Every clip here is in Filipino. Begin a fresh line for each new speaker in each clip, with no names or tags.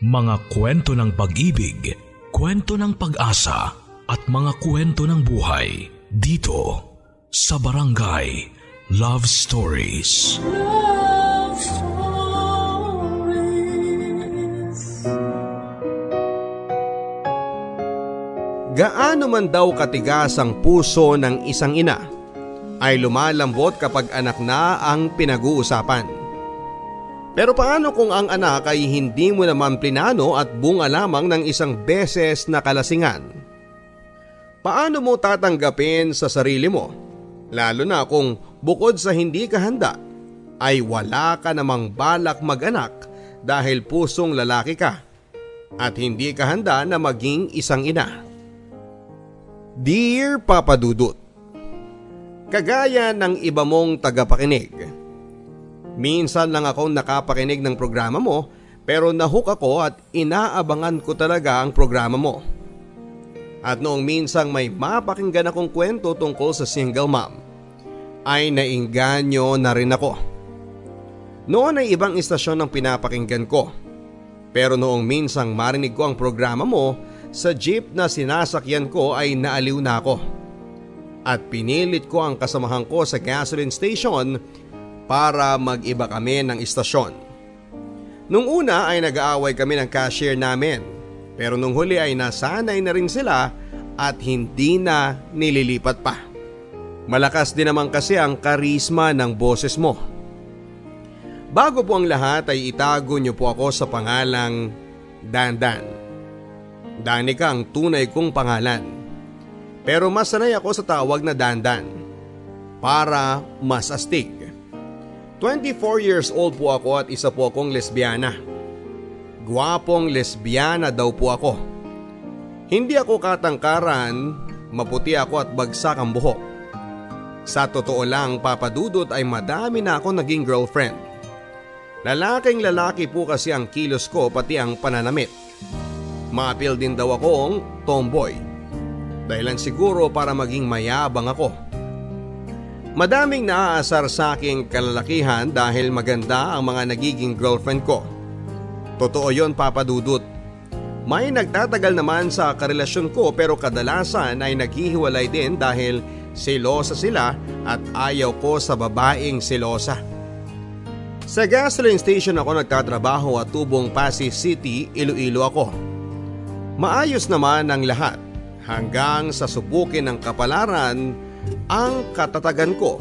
Mga kwento ng pag-ibig, kwento ng pag-asa at mga kwento ng buhay dito sa Barangay Love Stories.
Love Stories.
Gaano man daw katigas ang puso ng isang ina ay lumalambot kapag anak na ang pinag-uusapan. Pero paano kung ang anak ay hindi mo naman plinano at bunga lamang ng isang beses na kalasingan? Paano mo tatanggapin sa sarili mo? Lalo na kung bukod sa hindi ka handa, ay wala ka namang balak mag-anak dahil pusong lalaki ka at hindi ka handa na maging isang ina. Dear Papa Dudut, Kagaya ng iba mong tagapakinig, minsan lang akong nakapakinig ng programa mo pero nahook ako at inaabangan ko talaga ang programa mo. At noong minsang may mapakinggan akong kwento tungkol sa single mom, ay nainganyo na rin ako. Noon ay ibang istasyon ang pinapakinggan ko. Pero noong minsang marinig ko ang programa mo, sa jeep na sinasakyan ko ay naaliw na ako at pinilit ko ang kasamahan ko sa gasoline station para mag-iba kami ng istasyon. Nung una ay nag-aaway kami ng cashier namin pero nung huli ay nasanay na rin sila at hindi na nililipat pa. Malakas din naman kasi ang karisma ng boses mo. Bago po ang lahat ay itago niyo po ako sa pangalang Dandan. Danica ang tunay kong pangalan. Pero mas sanay ako sa tawag na dandan para mas astig. 24 years old po ako at isa po akong lesbiana. Guwapong lesbiana daw po ako. Hindi ako katangkaran, maputi ako at bagsak ang buhok. Sa totoo lang papadudot ay madami na ako naging girlfriend. Lalaking lalaki po kasi ang kilos ko pati ang pananamit. Maapil din daw akong tomboy. Dahilan siguro para maging mayabang ako. Madaming naaasar sa aking kalalakihan dahil maganda ang mga nagiging girlfriend ko. Totoo yon papadudot. May nagtatagal naman sa karelasyon ko pero kadalasan ay naghihiwalay din dahil selosa sila at ayaw ko sa babaeng selosa. Sa gasoline station ako nagtatrabaho at tubong Pasig City, Iloilo ako. Maayos naman ang lahat hanggang sa subukin ng kapalaran ang katatagan ko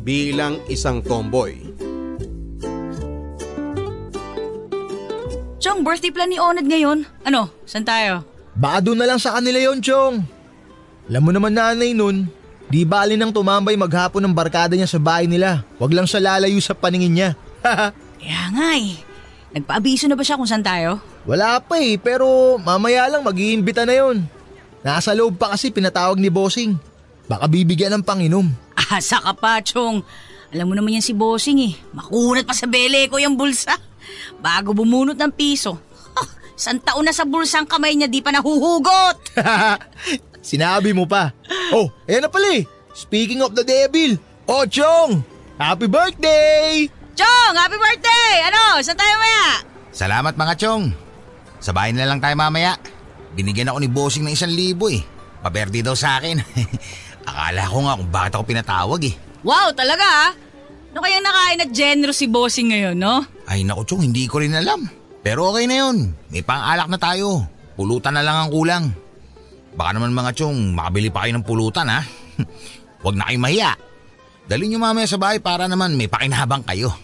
bilang isang tomboy.
Chong, birthday plan ni Onad ngayon. Ano, saan tayo?
Baka doon na lang sa kanila yon Chong. Alam mo naman nanay nun, di bali nang tumambay maghapon ng barkada niya sa bahay nila. Huwag lang siya lalayo sa paningin niya.
Kaya nga eh. Nagpaabiso na ba siya kung saan tayo?
Wala pa eh, pero mamaya lang mag-iimbita na yon. Nasa loob pa kasi pinatawag ni Bossing. Baka bibigyan ng panginom.
Asa ka pa, Chong. Alam mo naman yan si Bossing eh. Makunat pa sa bele ko yung bulsa. Bago bumunot ng piso. Oh, san taon na sa bulsa ang kamay niya di pa nahuhugot.
Sinabi mo pa. Oh, ayan na pala eh. Speaking of the devil. Oh, Chong! Happy birthday!
Chong, happy birthday! Ano, saan tayo maya?
Salamat mga Chong. Sa bahay na lang tayo mamaya. Binigyan ako ni Bossing ng isang libo eh. Paberde daw sa akin. Akala ko nga kung bakit ako pinatawag eh.
Wow, talaga ah. Ano kayang nakain na generous si Bossing ngayon, no?
Ay naku Chong, hindi ko rin alam. Pero okay na yun. May pang-alak na tayo. Pulutan na lang ang kulang. Baka naman mga Chong, makabili pa kayo ng pulutan ha. Huwag na kayo mahiya. Dali nyo mamaya sa bahay para naman may pakinabang kayo.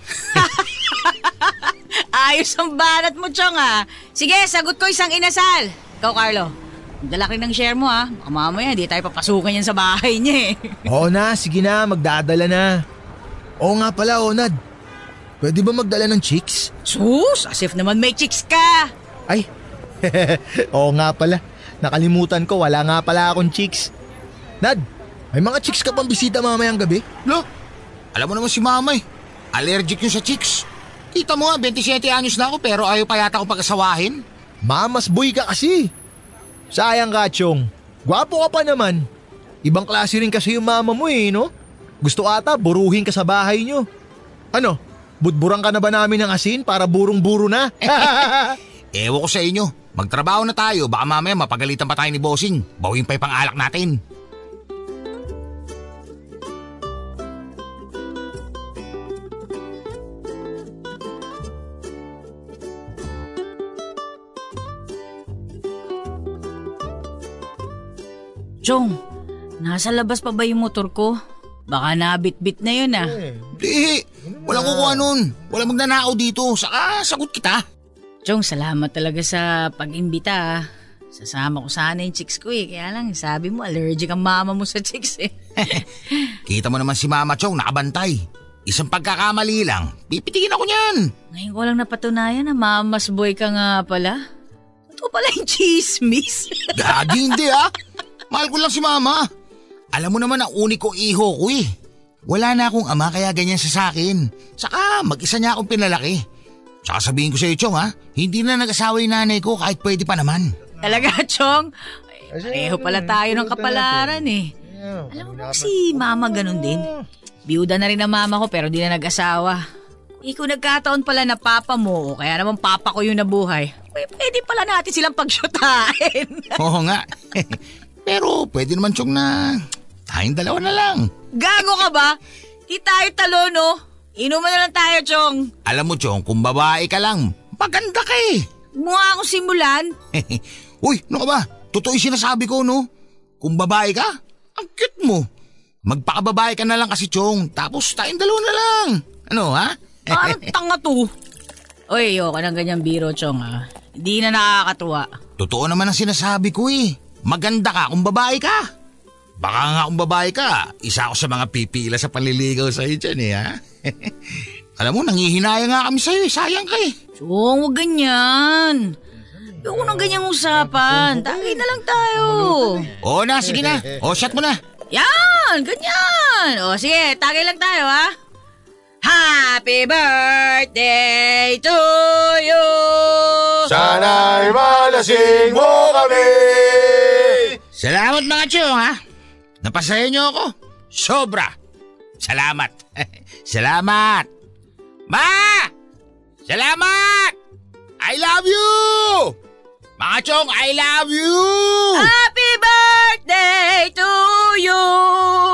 Ayos ang banat mo, Chong ah. Sige, sagot ko isang inasal. Ikaw, Carlo. Dala rin ng share mo ha. Baka mamaya di tayo papasukan yan sa bahay niya eh.
Oo na, sige na, magdadala na. Oo nga pala, Onad. Pwede ba magdala ng chicks?
Sus, as if naman may chicks ka.
Ay, oo nga pala. Nakalimutan ko, wala nga pala akong chicks. Nad, may mga chicks ka pang bisita mamayang gabi?
Lo, alam mo naman si mama eh. Allergic yun sa chicks. Kita mo nga, 27 anyos na ako pero ayaw pa yata ako pag-asawahin.
Mamas boy ka kasi. Sayang ka, Chong. Gwapo ka pa naman. Ibang klase rin kasi yung mama mo eh, no? Gusto ata buruhin ka sa bahay nyo. Ano, budburan ka na ba namin ng asin para burong-buro na?
Ewan ko sa inyo. Magtrabaho na tayo. Baka mamaya mapagalitan pa tayo ni Bossing. Bawin pa yung pang-alak natin.
Chong, nasa labas pa ba yung motor ko? Baka nabit-bit na yun ah.
Di, walang kukuha nun. Walang magnanakaw dito. Saka sagot kita.
Chong, salamat talaga sa pag-imbita ah. Sasama ko sana yung chicks ko eh. Kaya lang, sabi mo, allergic ang mama mo sa chicks eh.
Kita mo naman si Mama Chong nakabantay. Isang pagkakamali lang, pipitikin ako niyan.
Ngayon ko lang napatunayan na mamas boy ka nga pala. Ito pala yung chismis.
Gagi hindi ah. Mahal ko lang si Mama. Alam mo naman ang uniko iho ko eh. Wala na akong ama kaya ganyan siya sa akin. Saka mag-isa niya akong pinalaki. Saka sabihin ko sa iyo, Chong ha, hindi na nag-asawa yung nanay ko kahit pwede pa naman.
Talaga, Chong? Ay, Pareho pala tayo ng kapalaran eh. Alam mo ba si mama ganun din? Biyuda na rin ang mama ko pero di na nag-asawa. Ikaw nagkataon pala na papa mo o kaya naman papa ko yung nabuhay. Pwede, pwede pala natin silang pagsyutain.
Oo nga. Pero pwede naman, Chong na tayong dalawa na lang.
Gago ka ba? Di tayo talo, no? Inuman na lang tayo, Chong.
Alam mo, Chong, kung babae ka lang, maganda ka eh.
Mukha akong simulan.
Uy, ano ka ba? Totoo yung sinasabi ko, no? Kung babae ka, ang cute mo. Magpakababae ka na lang kasi, Chong. Tapos tayong dalawa na lang. Ano, ha?
Parang tanga to. Uy, ayoko ng ganyang biro, Chong, ah. Hindi na nakakatuwa.
Totoo naman ang sinasabi ko eh. Maganda ka kung babae ka. Baka nga kung babae ka, isa ako sa mga pipila sa panliligaw sa iyo dyan eh, ha? Alam mo, nangihinaya nga kami sa'yo eh. Sayang ka eh.
Chong, huwag ganyan. Ayoko ng ganyang usapan. Tagay na lang tayo.
Oo na, sige na. O, shot mo na.
Yan, ganyan. O, sige, tagay lang tayo, ha? Happy birthday to you!
Sana'y malasing mo kami!
Salamat mga chong, ha? Napasaya niyo ako. Sobra. Salamat. Salamat. Ma! Salamat! I love you! Mga chong, I love you!
Happy birthday to you!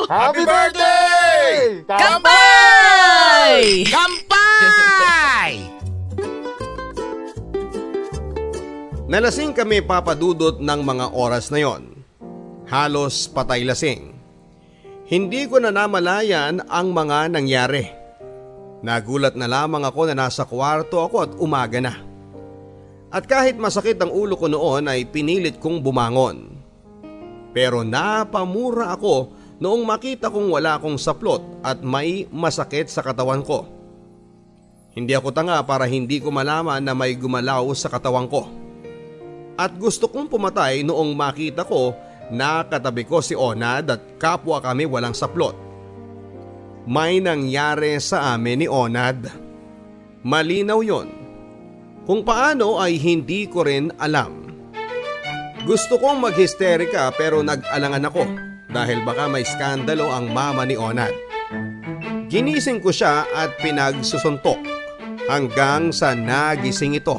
Happy birthday!
Kampay!
Kampay!
Nalasing kami papadudot ng mga oras na yon. Halos patay lasing. Hindi ko na namalayan ang mga nangyari. Nagulat na lamang ako na nasa kwarto ako at umaga na. At kahit masakit ang ulo ko noon ay pinilit kong bumangon. Pero napamura ako noong makita kong wala akong saplot at may masakit sa katawan ko. Hindi ako tanga para hindi ko malaman na may gumalaw sa katawan ko. At gusto kong pumatay noong makita ko na katabi ko si Onad at kapwa kami walang saplot. May nangyari sa amin ni Onad. Malinaw yon. Kung paano ay hindi ko rin alam. Gusto kong maghisterika pero nag-alangan ako dahil baka may skandalo ang mama ni Onad. Ginising ko siya at pinagsusuntok hanggang sa nagising ito.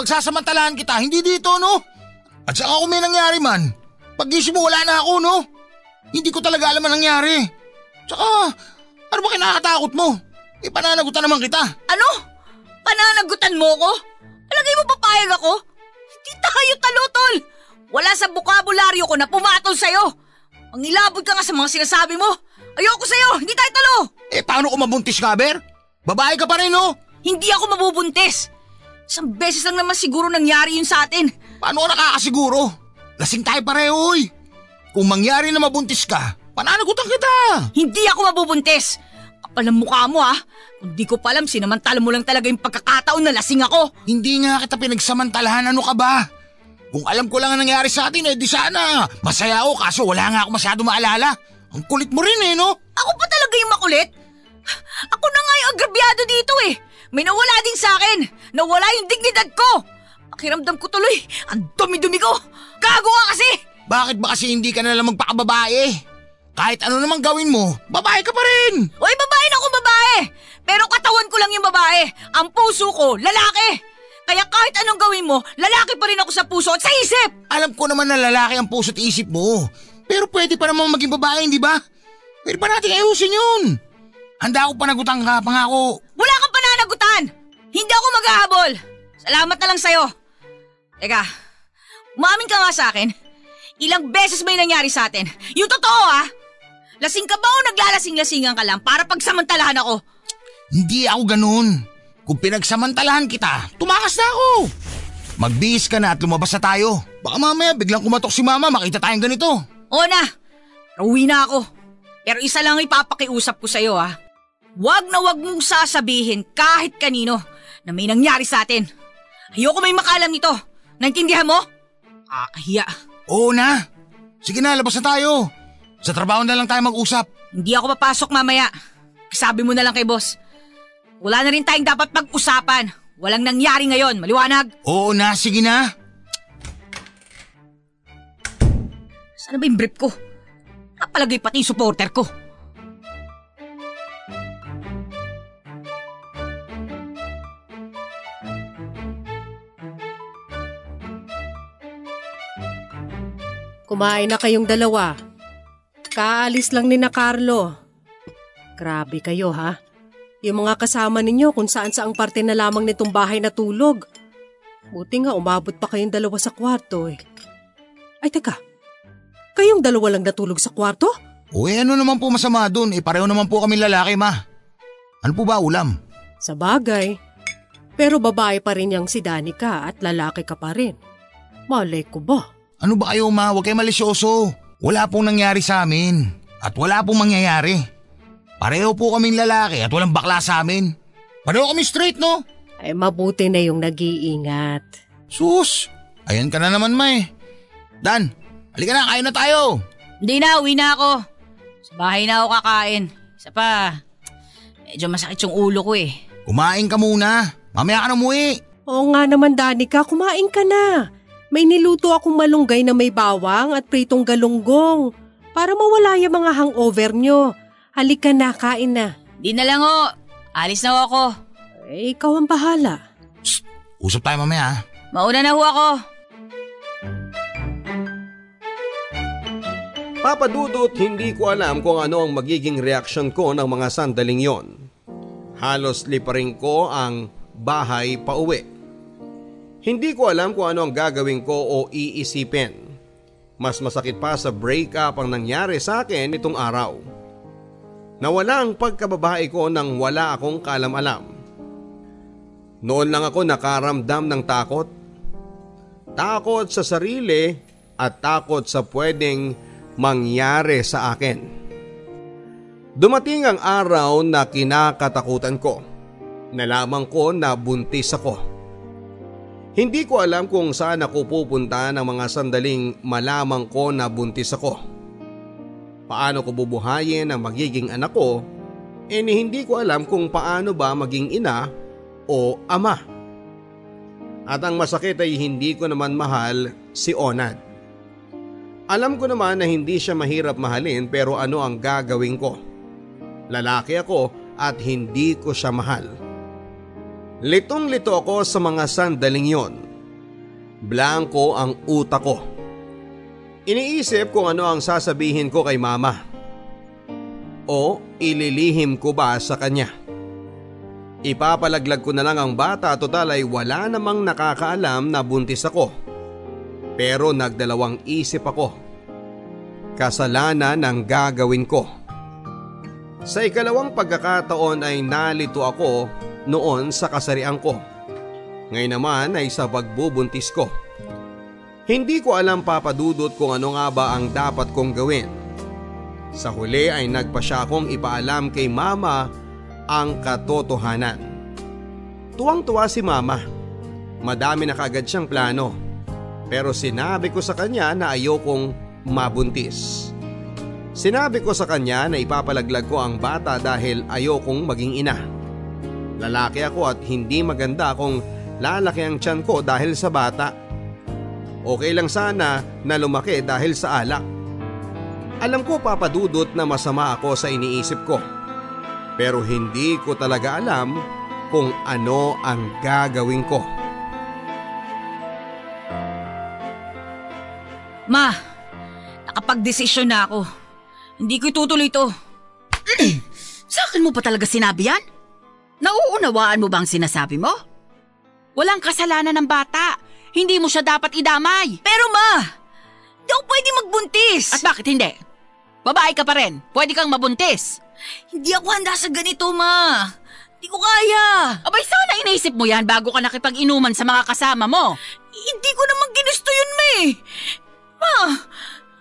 Pagsasamantalahan kita, hindi dito, no? At saka kung may nangyari man, pag-isip mo wala na ako, no? Hindi ko talaga alam ang nangyari. Tsaka, ano ba kinakatakot mo? Eh, pananagutan naman kita.
Ano? Pananagutan mo ko? Alagay mo papayag ako? Hindi tayo talutol! Wala sa bukabularyo ko na pumatol sa'yo! Ang ilabot ka nga sa mga sinasabi mo! Ayoko sa'yo! Hindi tayo talo!
Eh, paano kung mabuntis ka, Ber? Babae ka pa rin, no?
Hindi ako mabubuntis! Isang beses lang naman siguro nangyari yun sa atin.
Paano ka nakakasiguro? Lasing tayo pareho eh. Kung mangyari na mabuntis ka, pananagutan kita.
Hindi ako mabubuntis. Kapal ang mukha mo ha. Kung di ko pa alam, sinamantala mo lang talaga yung pagkakataon na lasing ako.
Hindi nga kita pinagsamantalahan, ano ka ba? Kung alam ko lang ang nangyari sa atin, eh di sana. Masaya ako kaso wala nga ako masyado maalala. Ang kulit mo rin eh, no?
Ako pa talaga yung makulit? Ako na nga yung agrabyado dito eh. May nawala din sa akin. Nawala yung dignidad ko. Pakiramdam ko tuloy. Ang dumi-dumi ko. Gago ka kasi.
Bakit ba kasi hindi ka na lang magpakababae? Kahit ano namang gawin mo, babae ka pa rin.
Oy, babae na akong babae. Pero katawan ko lang yung babae. Ang puso ko, lalaki. Kaya kahit anong gawin mo, lalaki pa rin ako sa puso at sa isip.
Alam ko naman na lalaki ang puso't isip mo. Pero pwede pa naman maging babae, di ba? Pwede pa natin ayusin yun. Handa ako panagutan ka, pangako.
Hindi ako maghahabol. Salamat na lang sa'yo. Teka, umamin ka nga sa akin. Ilang beses may nangyari sa atin. Yung totoo ah. Lasing ka ba o naglalasing-lasingan ka lang para pagsamantalahan ako?
Hindi ako ganun. Kung pinagsamantalahan kita, tumakas na ako. Magbihis ka na at lumabas na tayo. Baka mamaya biglang kumatok si mama, makita tayong ganito.
Oo na, uwi na ako. Pero isa lang ipapakiusap ko sa'yo ah. Huwag na huwag mong sasabihin kahit kanino na may nangyari sa atin. Ayoko may makalam nito. Naintindihan mo? Kakahiya.
Oo na. Sige na, labas na tayo. Sa trabaho na lang tayo mag-usap.
Hindi ako papasok mamaya. Sabi mo na lang kay boss. Wala na rin tayong dapat pag-usapan. Walang nangyari ngayon, maliwanag.
Oo na, sige na.
Sana ba yung brief ko? Napalagay pati yung supporter ko.
Kumain na kayong dalawa. Kaalis lang ni na Carlo. Grabe kayo ha. Yung mga kasama ninyo kung saan saang parte na lamang nitong bahay natulog. Buti nga umabot pa kayong dalawa sa kwarto eh. Ay teka, kayong dalawa lang natulog sa kwarto?
Uy, ano naman po masama dun? Eh, pareho naman po kami lalaki, ma. Ano po ba ulam?
Sa bagay. Pero babae pa rin yang si Danica at lalaki ka pa rin. Malay ko ba?
Ano ba kayo, ma? Huwag kayo malisyoso. Wala pong nangyari sa amin. At wala pong mangyayari. Pareho po kaming lalaki at walang bakla sa amin. Pareho kami straight, no?
Ay mabuti na yung nag-iingat.
Sus! Ayan ka na naman, ma eh. Dan, halika na, kain na tayo.
Hindi na, uwi na ako. Sa bahay na ako kakain. Isa pa, medyo masakit yung ulo ko eh.
Kumain ka muna. Mamaya ka na umuwi.
Oo nga naman Danica, kumain ka na. May niluto akong malunggay na may bawang at pritong galunggong. Para mawala yung mga hangover nyo. Halika na, kain na.
Di na lang ho. Alis na ho ako.
Eh, ikaw ang bahala.
Usap tayo mamaya, ha?
Mauna na ho ako.
Papadudot hindi ko alam kung ano ang magiging reaksyon ko ng mga sandaling yon. Halos liparin ko ang bahay pa uwi. Hindi ko alam kung ano ang gagawin ko o iisipin. Mas masakit pa sa breakup ang nangyari sa akin itong araw. Nawala ang pagkababae ko nang wala akong kalam-alam. Noon lang ako nakaramdam ng takot. Takot sa sarili at takot sa pwedeng mangyari sa akin. Dumating ang araw na kinakatakutan ko. Nalaman ko na buntis ako. Hindi ko alam kung saan ako pupunta ng mga sandaling malamang ko na buntis ako. Paano ko bubuhayin ang magiging anak ko? E ni hindi ko alam kung paano ba maging ina o ama. At ang masakit ay hindi ko naman mahal si Onad. Alam ko naman na hindi siya mahirap mahalin pero ano ang gagawin ko? Lalaki ako at hindi ko siya mahal. Litong-lito ako sa mga sandaling yon. Blanco ang utak ko. Iniisip kung ano ang sasabihin ko kay mama. O ililihim ko ba sa kanya? Ipapalaglag ko na lang ang bata total ay wala namang nakakaalam na buntis ako. Pero nagdalawang isip ako. Kasalanan ang gagawin ko. Sa ikalawang pagkakataon ay nalito ako noon sa kasarian ko. Ngayon naman ay sa pagbubuntis ko. Hindi ko alam papadudot kung ano nga ba ang dapat kong gawin. Sa huli ay nagpa siya akong ipaalam kay mama ang katotohanan. Tuwang-tuwa si mama. Madami na kagad siyang plano. Pero sinabi ko sa kanya na ayokong mabuntis. Sinabi ko sa kanya na ipapalaglag ko ang bata dahil ayokong maging ina. Lalaki ako at hindi maganda kung lalaki ang tiyan ko dahil sa bata. Okay lang sana na lumaki dahil sa alak. Alam ko papadudot na masama ako sa iniisip ko. Pero hindi ko talaga alam kung ano ang gagawin ko.
Ma, nakapag-desisyon na ako. Hindi ko itutuloy to.
Sa akin mo pa talaga sinabi yan? Nauunawaan mo ba ang sinasabi mo? Walang kasalanan ng bata. Hindi mo siya dapat idamay.
Pero ma, hindi ako pwede magbuntis.
At bakit hindi? Babae ka pa rin. Pwede kang mabuntis.
Hindi ako handa sa ganito, ma. Hindi ko kaya.
Abay, sana inaisip mo yan bago ka nakipag-inuman sa mga kasama mo.
Hindi ko naman ginusto yun, ma eh. Ma,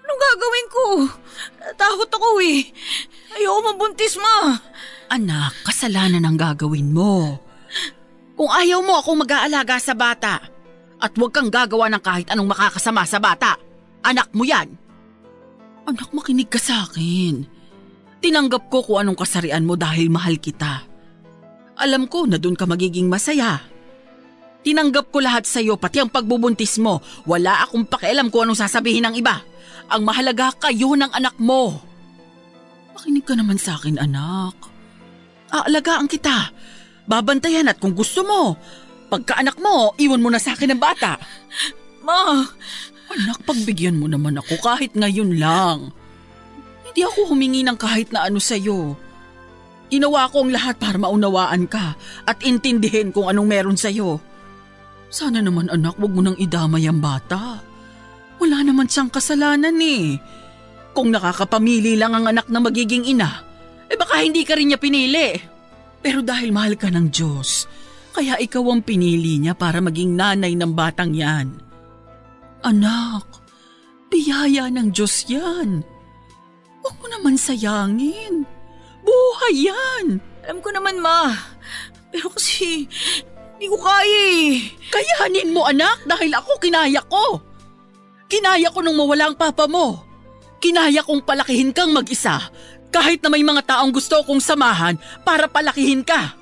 anong gagawin ko? Takot ako eh. Ayoko mabuntis, ma.
Anak, kasalanan ang gagawin mo. Kung ayaw mo akong mag-aalaga sa bata, at huwag kang gagawa ng kahit anong makakasama sa bata, anak mo yan. Anak, makinig ka sa akin. Tinanggap ko kung anong kasarian mo dahil mahal kita. Alam ko na doon ka magiging masaya. Tinanggap ko lahat sa iyo, pati ang pagbubuntis mo. Wala akong pakialam kung anong sasabihin ng iba. Ang mahalaga kayo ng anak mo. Makinig ka naman sa akin, anak. Aalagaan kita. Babantayan at kung gusto mo, pagka mo, iwan mo na sa akin ang bata.
Ma,
Anak, pagbigyan mo naman ako kahit ngayon lang. Hindi ako humingi ng kahit na ano sa'yo. Ginawa ko ang lahat para maunawaan ka at intindihin kung anong meron sa'yo. Sana naman anak, wag mo nang idamay ang bata. Wala naman siyang kasalanan eh. Kung nakakapamili lang ang anak na magiging ina, eh baka hindi ka rin niya pinili. Pero dahil mahal ka ng Diyos, kaya ikaw ang pinili niya para maging nanay ng batang yan. Anak, biyaya ng Diyos yan. Huwag mo naman sayangin. Buhay yan.
alam ko naman, ma. Pero kasi, hindi ko kaya eh.
Kayanin mo anak dahil ako kinaya ko. Kinaya ko nung mawala ang papa mo. Kinaya kong palakihin kang mag-isa kahit na may mga taong gusto kong samahan para palakihin ka.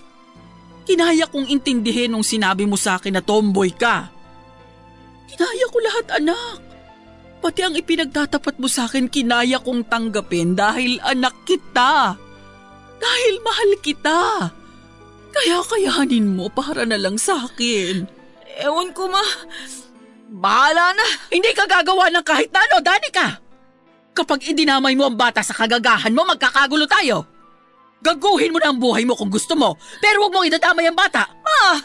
Kinaya kong intindihin nung sinabi mo sa akin na tomboy ka. Kinaya ko lahat anak. Pati ang ipinagtatapat mo sa akin kinaya kong tanggapin dahil anak kita. Dahil mahal kita. Kaya kayanin mo para na lang sa akin.
Ewan ko, ma. Bahala na.
Hindi ka gagawa ng kahit na ano, Danica! Kapag idinamay mo ang bata sa kagagahan mo, magkakagulo tayo. Gaguhin mo na ang buhay mo kung gusto mo, pero huwag mong idadamay ang bata.
Ma,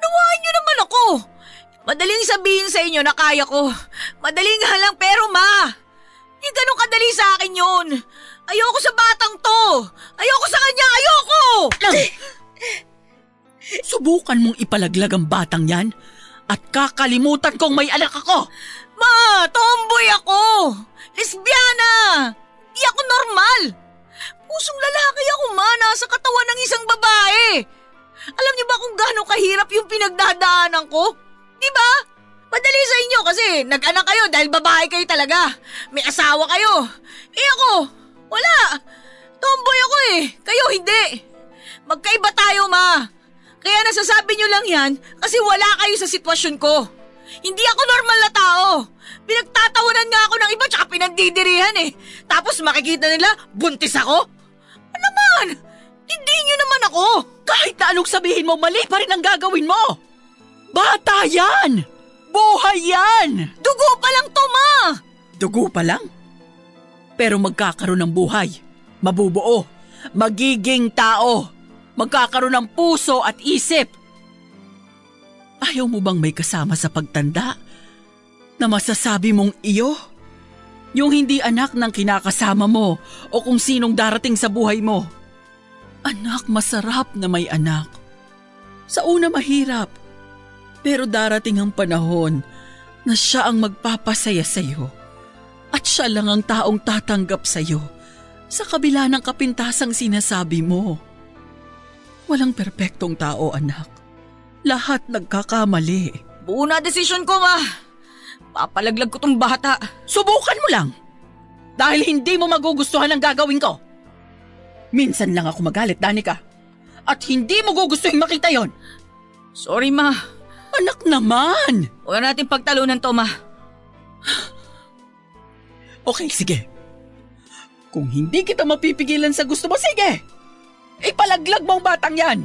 nawahan niyo naman ako. Madaling sabihin sa inyo na kaya ko. Madaling nga lang pero ma, hindi ganun kadali sa akin yun. Ayoko sa batang to. Ayoko sa kanya, ayoko!
Subukan mong ipalaglag ang batang yan at kakalimutan kong may anak ako.
Ma, tomboy ako. Lesbiana. Di ako normal. Pusong lalaki ako, ma, nasa katawan ng isang babae. Alam niyo ba kung gaano kahirap yung pinagdadaanan ko? Di ba? Madali sa inyo kasi nag-anak kayo dahil babae kayo talaga. May asawa kayo. Eh ako, wala. Tomboy ako eh. Kayo hindi. Magkaiba tayo, ma. Kaya nasasabi niyo lang yan kasi wala kayo sa sitwasyon ko. Hindi ako normal na tao. Pinagtatawanan nga ako ng iba tsaka pinandidirihan eh. Tapos makikita nila, buntis ako? Ano naman? Hindi niyo naman ako.
Kahit na anong sabihin mo, mali pa rin ang gagawin mo. Bata yan! Buhay yan!
Dugo pa lang to, ma!
Dugo pa lang? Pero magkakaroon ng buhay. Mabubuo. Magiging tao. Magkakaroon ng puso at isip. Ayaw mo bang may kasama sa pagtanda? Na masasabi mong iyo? Yung hindi anak ng kinakasama mo o kung sinong darating sa buhay mo. Anak, masarap na may anak. Sa una mahirap. Pero darating ang panahon na siya ang magpapasaya sa iyo. At siya lang ang taong tatanggap sa iyo sa kabila ng kapintasang sinasabi mo. Walang perpektong tao, anak. Lahat nagkakamali.
Buo na desisyon ko, ma. Papalaglag ko tong bata.
Subukan mo lang. Dahil hindi mo magugustuhan ang gagawin ko. Minsan lang ako magalit, Danica. At hindi mo gugustuhin makita yon.
Sorry, ma.
Anak naman!
Huwag natin pagtalunan to, ma.
Okay, sige. Kung hindi kita mapipigilan sa gusto mo, sige! Ipalaglag mo ang batang yan!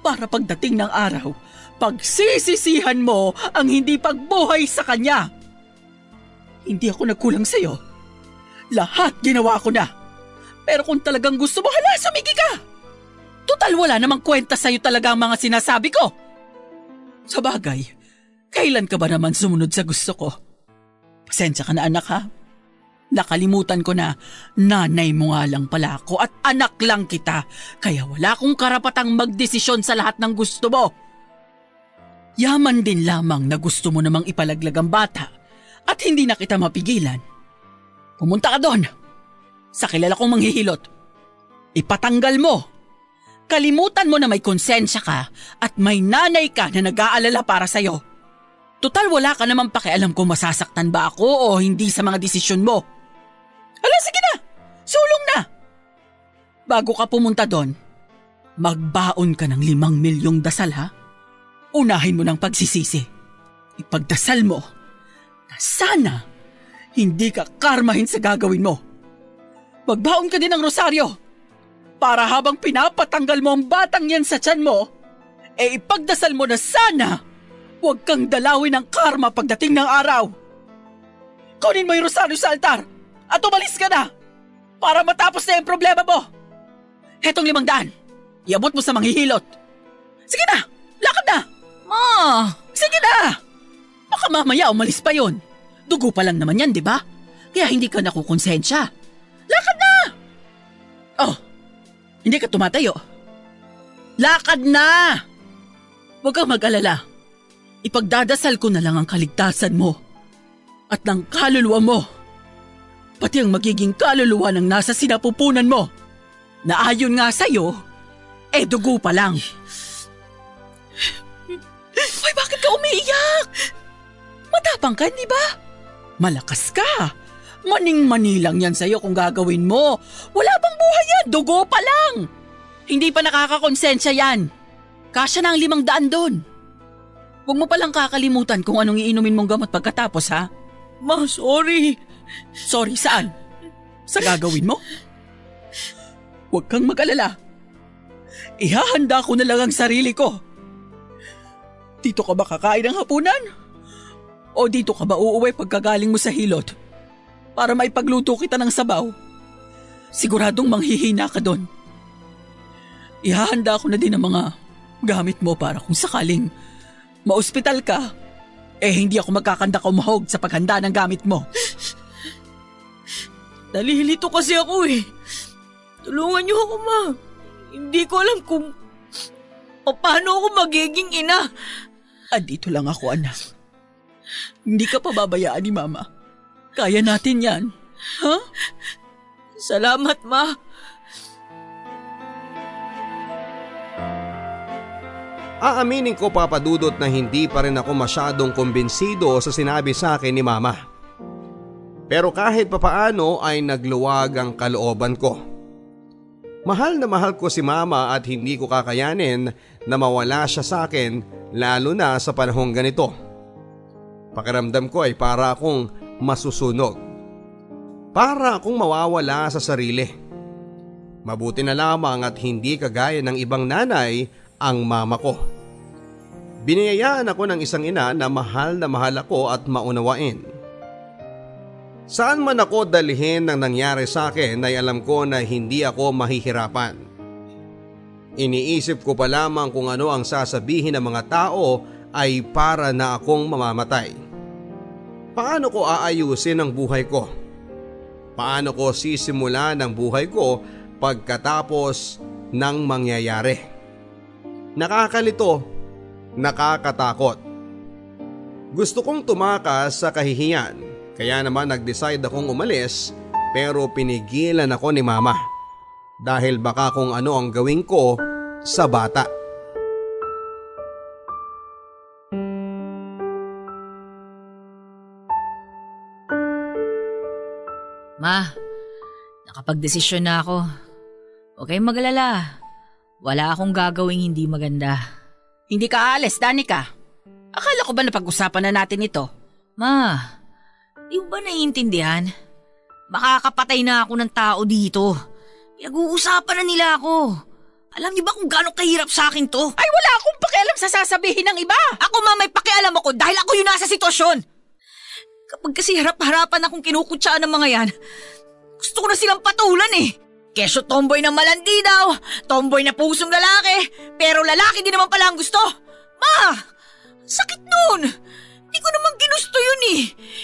Para pagdating ng araw, pagsisisihan mo ang hindi pagbuhay sa kanya. Hindi ako nagkulang sa'yo. Lahat ginawa ko na. Pero kung talagang gusto mo, hala, sumigi ka! Total wala namang kwenta sa'yo talaga ang mga sinasabi ko. Sa bagay, kailan ka ba naman sumunod sa gusto ko? Pasensya ka na anak ha. Nakalimutan ko na nanay mo nga lang pala ako at anak lang kita kaya wala akong karapatang magdesisyon sa lahat ng gusto mo. Yaman din lamang na gusto mo namang ipalaglag ang bata at hindi na kita mapigilan. Pumunta ka doon sa kilala kong manghihilot. Ipatanggal mo. Kalimutan mo na may konsensya ka at may nanay ka na nag-aalala para sa'yo. Total wala ka naman pakialam kung masasaktan ba ako o hindi sa mga desisyon mo. Hala, sige na! Sulong na! Bago ka pumunta doon, magbaon ka ng limang milyong dasal ha? Unahin mo ng pagsisisi. Ipagdasal mo na sana hindi ka karmahin sa gagawin mo. Magbaon ka din ng rosaryo para habang pinapatanggal mo ang batang yan sa tiyan mo, e ipagdasal mo na sana huwag kang dalawin ng karma pagdating ng araw. Kunin mo yung rosaryo sa altar at umalis ka na para matapos na yung problema mo. Hetong limang daan, iabot mo sa manghihilot. Sige na, lakad na.
Ma!
Sige na. Baka mamaya umalis pa yon. Dugo pa lang naman yan, di ba? Kaya hindi ka nakukonsensya. Lakad na! Oh, hindi ka tumatayo. Lakad na! Huwag kang mag-alala. Ipagdadasal ko na lang ang kaligtasan mo at ng kaluluwa mo pati ang magiging kaluluwa ng nasa sinapupunan mo. Na ayon nga sa'yo, eh dugo pa lang. Ay, bakit ka umiiyak? Matapang ka, di ba? Malakas ka. Maning-mani lang yan sa'yo kung gagawin mo. Wala bang buhay yan? Dugo pa lang. Hindi pa nakakakonsensya yan. Kasya na ang limang daan doon. Huwag mo palang kakalimutan kung anong iinumin mong gamot pagkatapos, ha?
Ma, sorry.
Sorry, saan? Sa gagawin mo? Huwag kang mag-alala. Ihahanda ko na lang ang sarili ko. Dito ka ba kakain ng hapunan? O dito ka ba uuwi pagkagaling mo sa hilot? Para maipagluto kita ng sabaw? Siguradong manghihina ka doon. Ihahanda ko na din ang mga gamit mo para kung sakaling maospital ka, eh hindi ako magkakanda kumahog sa paghanda ng gamit mo.
Nalilito kasi ako eh. Tulungan niyo ako, ma. Hindi ko alam kung paano ako magiging ina.
Andito lang ako, anak. Hindi ka pababayaan ni Mama. Kaya natin yan. Ha?
Salamat, ma.
Aaminin ko papadudot na hindi pa rin ako masyadong kumbinsido sa sinabi sa akin ni mama. Pero kahit papaano ay nagluwag ang kalooban ko. Mahal na mahal ko si mama at hindi ko kakayanin na mawala siya sa akin lalo na sa panahong ganito. Pakiramdam ko ay para akong masusunog. Para akong mawawala sa sarili. Mabuti na lamang at hindi kagaya ng ibang nanay ang mama ko. Biniyayaan ako ng isang ina na mahal na mahal ako at maunawain. Saan man ako dalhin ng nangyari sa akin ay alam ko na hindi ako mahihirapan. Iniisip ko pa lamang kung ano ang sasabihin ng mga tao ay para na akong mamamatay. Paano ko aayusin ang buhay ko? Paano ko sisimula ng buhay ko pagkatapos ng mangyayari? Nakakalito nakakatakot. Gusto kong tumakas sa kahihiyan kaya naman nag-decide akong umalis pero pinigilan ako ni mama dahil baka kung ano ang gawin ko sa bata.
Ma, nakapagdesisyon na ako. Huwag kayong magalala. Wala akong gagawing hindi maganda.
Hindi ka aalis, Danica. Akala ko ba napag-usapan na natin ito?
Ma, di mo ba naiintindihan? Makakapatay na ako ng tao dito. Pinag-uusapan na nila ako. Alam niyo ba kung gaano kahirap sa akin to?
Ay, wala akong pakialam sa sasabihin ng iba.
Ako ma, may pakialam ako dahil ako yung nasa sitwasyon. Kapag kasi harap-harapan akong kinukutsaan ng mga yan, gusto ko na silang patulan eh. Keso tomboy ng malandi daw, tomboy na pusong lalaki, pero lalaki din naman pala ang gusto. Ma, sakit nun. Hindi ko naman ginusto yun eh.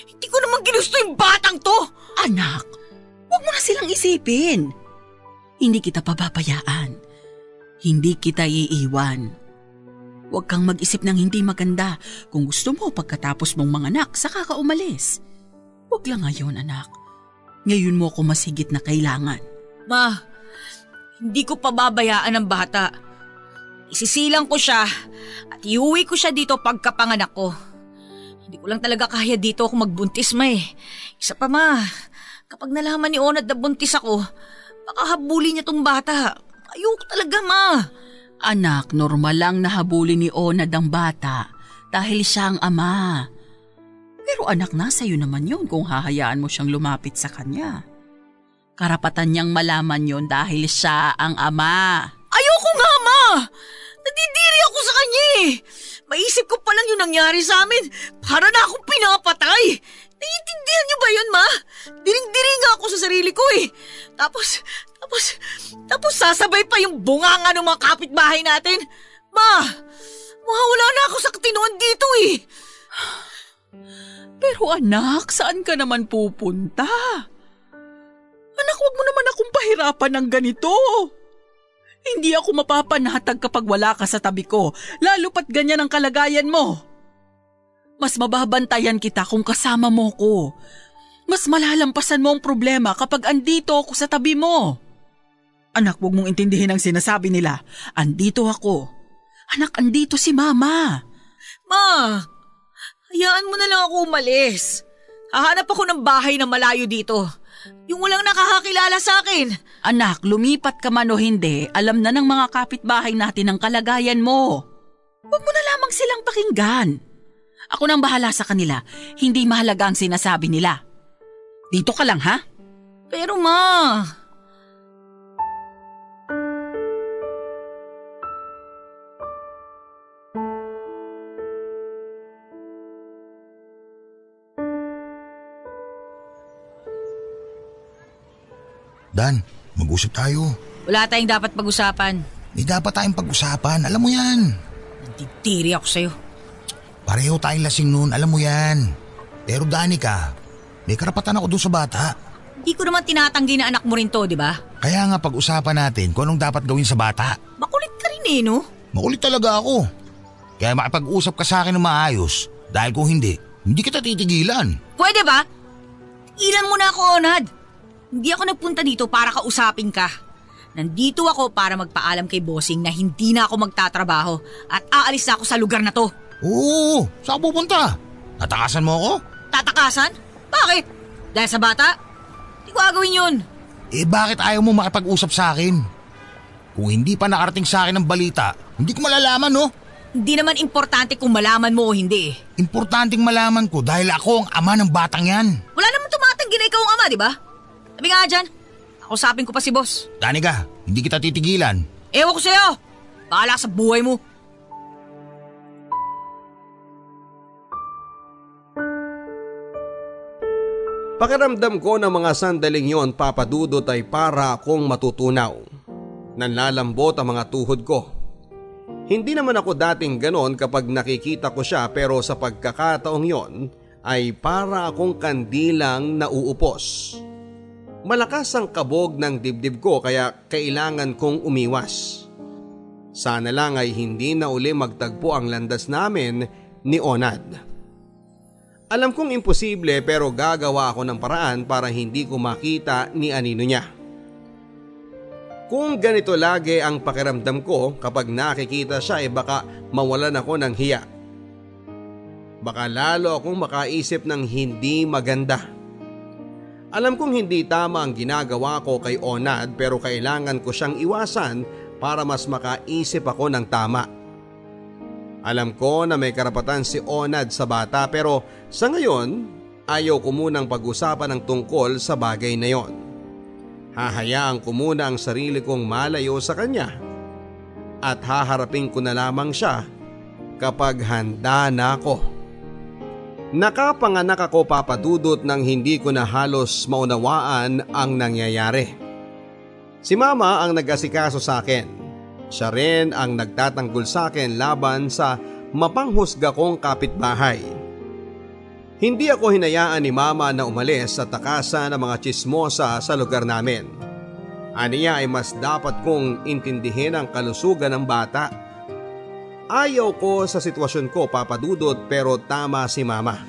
Hindi ko naman ginusto yung batang to.
Anak, huwag mo na silang isipin. Hindi kita pababayaan. Hindi kita iiwan. Huwag kang mag-isip ng hindi maganda. Kung gusto mo pagkatapos mong mga anak, saka ka umalis. Huwag lang ngayon, anak. Ngayon mo ako masigit na kailangan.
Ma, hindi ko pababayaan ang bata. Isisilang ko siya at iuwi ko siya dito pagkapanganak ko. Hindi ko lang talaga kaya dito ako magbuntis, ma eh. Isa pa, ma. Kapag nalaman ni Onad na buntis ako, baka habulin niya tong bata. Ayoko talaga, ma.
Anak, normal lang nahabulin ni Onad ang bata dahil siya ang ama. Pero anak, nasa iyo naman yon kung hahayaan mo siyang lumapit sa kanya. Karapatan niyang malaman yon dahil siya ang ama.
Ayoko nga, ma! Nadidiri ako sa kanya eh. Maisip ko pa lang yung nangyari sa amin. Para na akong pinapatay. Naiintindihan niyo ba yun, ma? Diring-diri nga ako sa sarili ko eh. Tapos, tapos, tapos sasabay pa yung bunganga ng mga kapitbahay natin. Ma, mawawala na ako sa katinoan dito eh.
Pero anak, saan ka naman pupunta? Anak, wag mo naman akong pahirapan ng ganito. Hindi ako mapapanatag kapag wala ka sa tabi ko, lalo pat ganyan ang kalagayan mo. Mas mababantayan kita kung kasama mo ko. Mas malalampasan mo ang problema kapag andito ako sa tabi mo. Anak, wag mong intindihin ang sinasabi nila. Andito ako. Anak, andito si Mama.
Ma, hayaan mo na lang ako umalis. Hahanap ako ng bahay na malayo dito. Yung walang nakakakilala sa akin.
Anak, lumipat ka man o hindi, alam na ng mga kapitbahay natin ang kalagayan mo. Huwag mo na lamang silang pakinggan. Ako nang bahala sa kanila, hindi mahalaga ang sinasabi nila. Dito ka lang ha?
Pero ma...
Dan, mag-usap tayo.
Wala tayong dapat pag-usapan.
May dapat tayong pag-usapan, alam mo yan.
Nanditiri ako sa'yo.
Pareho tayong lasing noon, alam mo yan. Pero Danica, may karapatan ako doon sa bata.
Hindi ko naman tinatanggi na anak mo rin to, di ba?
Kaya nga pag-usapan natin kung anong dapat gawin sa bata.
Makulit ka rin eh, no?
Makulit talaga ako. Kaya makipag-usap ka sa akin ng maayos. Dahil kung hindi, hindi kita titigilan.
Pwede ba? Ilan mo na ako, Onad. Hindi ako nagpunta dito para kausapin ka. Nandito ako para magpaalam kay bossing na hindi na ako magtatrabaho at aalis na ako sa lugar na to.
Oo, saan pupunta? Tatakasan mo ako?
Tatakasan? Bakit? Dahil sa bata? Hindi ko gagawin yun.
Eh bakit ayaw mo makipag-usap sa akin? Kung hindi pa nakarating sa akin ng balita, hindi ko malalaman no?
Hindi naman importante kung malaman mo o hindi.
Importanteng malaman ko dahil ako ang ama ng batang yan.
Wala naman tumatanggi na ikaw ang ama, di ba? Sabi nga dyan, kausapin ko pa si boss.
Danica, hindi kita titigilan.
Ewan ko sa'yo. Bahala sa buhay mo.
Pakiramdam ko na mga sandaling yon papadudot ay para akong matutunaw. Nanlalambot ang mga tuhod ko. Hindi naman ako dating ganon kapag nakikita ko siya pero sa pagkakataong yon ay para akong kandilang nauupos. Malakas ang kabog ng dibdib ko kaya kailangan kong umiwas. Sana lang ay hindi na uli magtagpo ang landas namin ni Onad. Alam kong imposible pero gagawa ako ng paraan para hindi ko makita ni anino niya. Kung ganito lagi ang pakiramdam ko kapag nakikita siya ay eh baka mawalan ako ng hiya. Baka lalo akong makaisip ng hindi maganda. Alam kong hindi tama ang ginagawa ko kay Onad pero kailangan ko siyang iwasan para mas makaisip ako ng tama. Alam ko na may karapatan si Onad sa bata pero sa ngayon ayaw ko munang pag-usapan ng tungkol sa bagay na yon. Hahayaan ko muna ang sarili kong malayo sa kanya at haharapin ko na lamang siya kapag handa na ako. Nakapanganak ako papadudot nang hindi ko na halos maunawaan ang nangyayari. Si mama ang nag-asikaso sa akin. Siya rin ang nagtatanggol sa akin laban sa mapanghusga kong kapitbahay. Hindi ako hinayaan ni mama na umalis sa takasan ng mga chismosa sa lugar namin. Aniya ay mas dapat kong intindihin ang kalusugan ng bata. Ayaw ko sa sitwasyon ko papadudot pero tama si mama.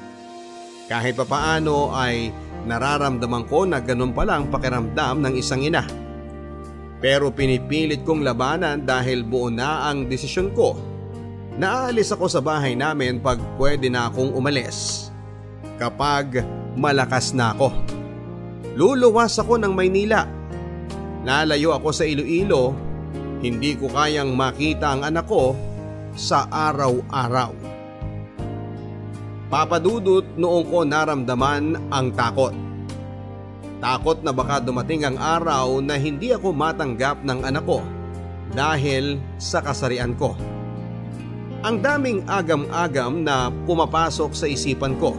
Kahit papaano ay nararamdaman ko na ganun pala ang pakiramdam ng isang ina. Pero pinipilit kong labanan dahil buo na ang desisyon ko. Naalis ako sa bahay namin pag pwede na akong umalis kapag malakas na ako. Luluwas ako ng Maynila. Lalayo ako sa Iloilo, hindi ko kayang makita ang anak ko sa araw-araw. Papadudot noong ko naramdaman ang takot. Takot na baka dumating ang araw na hindi ako matanggap ng anak ko dahil sa kasarian ko. Ang daming agam-agam na pumapasok sa isipan ko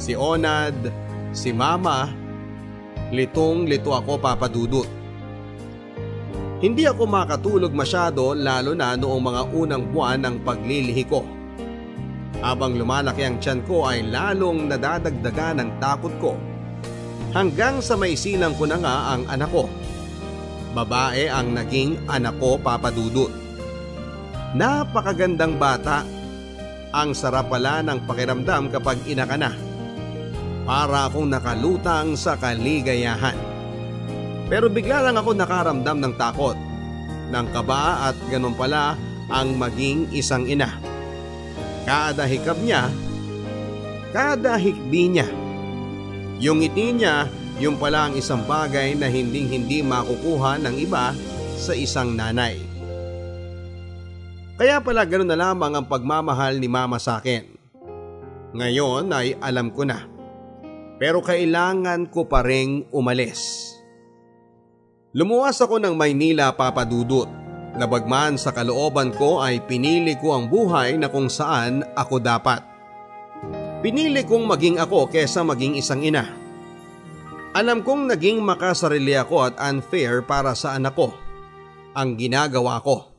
si Onad, si Mama, litong lito ako papadudot. Hindi ako makatulog masyado lalo na noong mga unang buwan ng paglilihi ko. Habang lumalaki ang tiyan ko ay lalong nadadagdagan ng takot ko. Hanggang sa may silang ko na nga ang anak ko. Babae ang naging anak ko papadudot. Napakagandang bata. Ang sarap pala ng pakiramdam kapag ina ka na para akong nakalutang sa kaligayahan. Pero bigla lang ako nakaramdam ng takot, ng kaba at ganun pala ang maging isang ina. Kada hikab niya, kada hikbi niya. Yung ngiti niya, yung pala ang isang bagay na hinding hindi makukuha ng iba sa isang nanay. Kaya pala ganun na lamang ang pagmamahal ni mama sa akin. Ngayon ay alam ko na pero kailangan ko pa ring umalis. Lumuwas ako ng Maynila papadudot. Nabagman sa kalooban ko ay pinili ko ang buhay na kung saan ako dapat. Pinili kong maging ako kesa maging isang ina. Alam kong naging makasarili ako at unfair para sa anak ko. Ang ginagawa ko.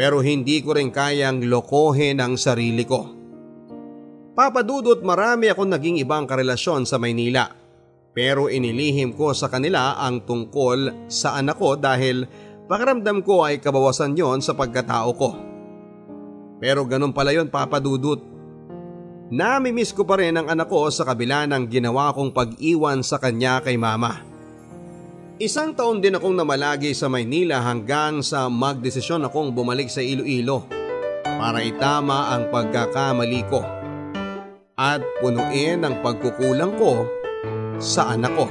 Pero hindi ko rin kayang lokohin ang sarili ko. Papadudot marami akong naging ibang karelasyon sa Maynila. Pero inilihim ko sa kanila ang tungkol sa anak ko dahil pakiramdam ko ay kabawasan yon sa pagkatao ko. Pero ganun pala yon papadudot. Namimiss ko pa rin ang anak ko sa kabila ng ginawa kong pag-iwan sa kanya kay mama. Isang taon din akong namalagi sa Maynila hanggang sa magdesisyon akong bumalik sa Iloilo para itama ang pagkakamali ko at punuin ang pagkukulang ko sa anak ko.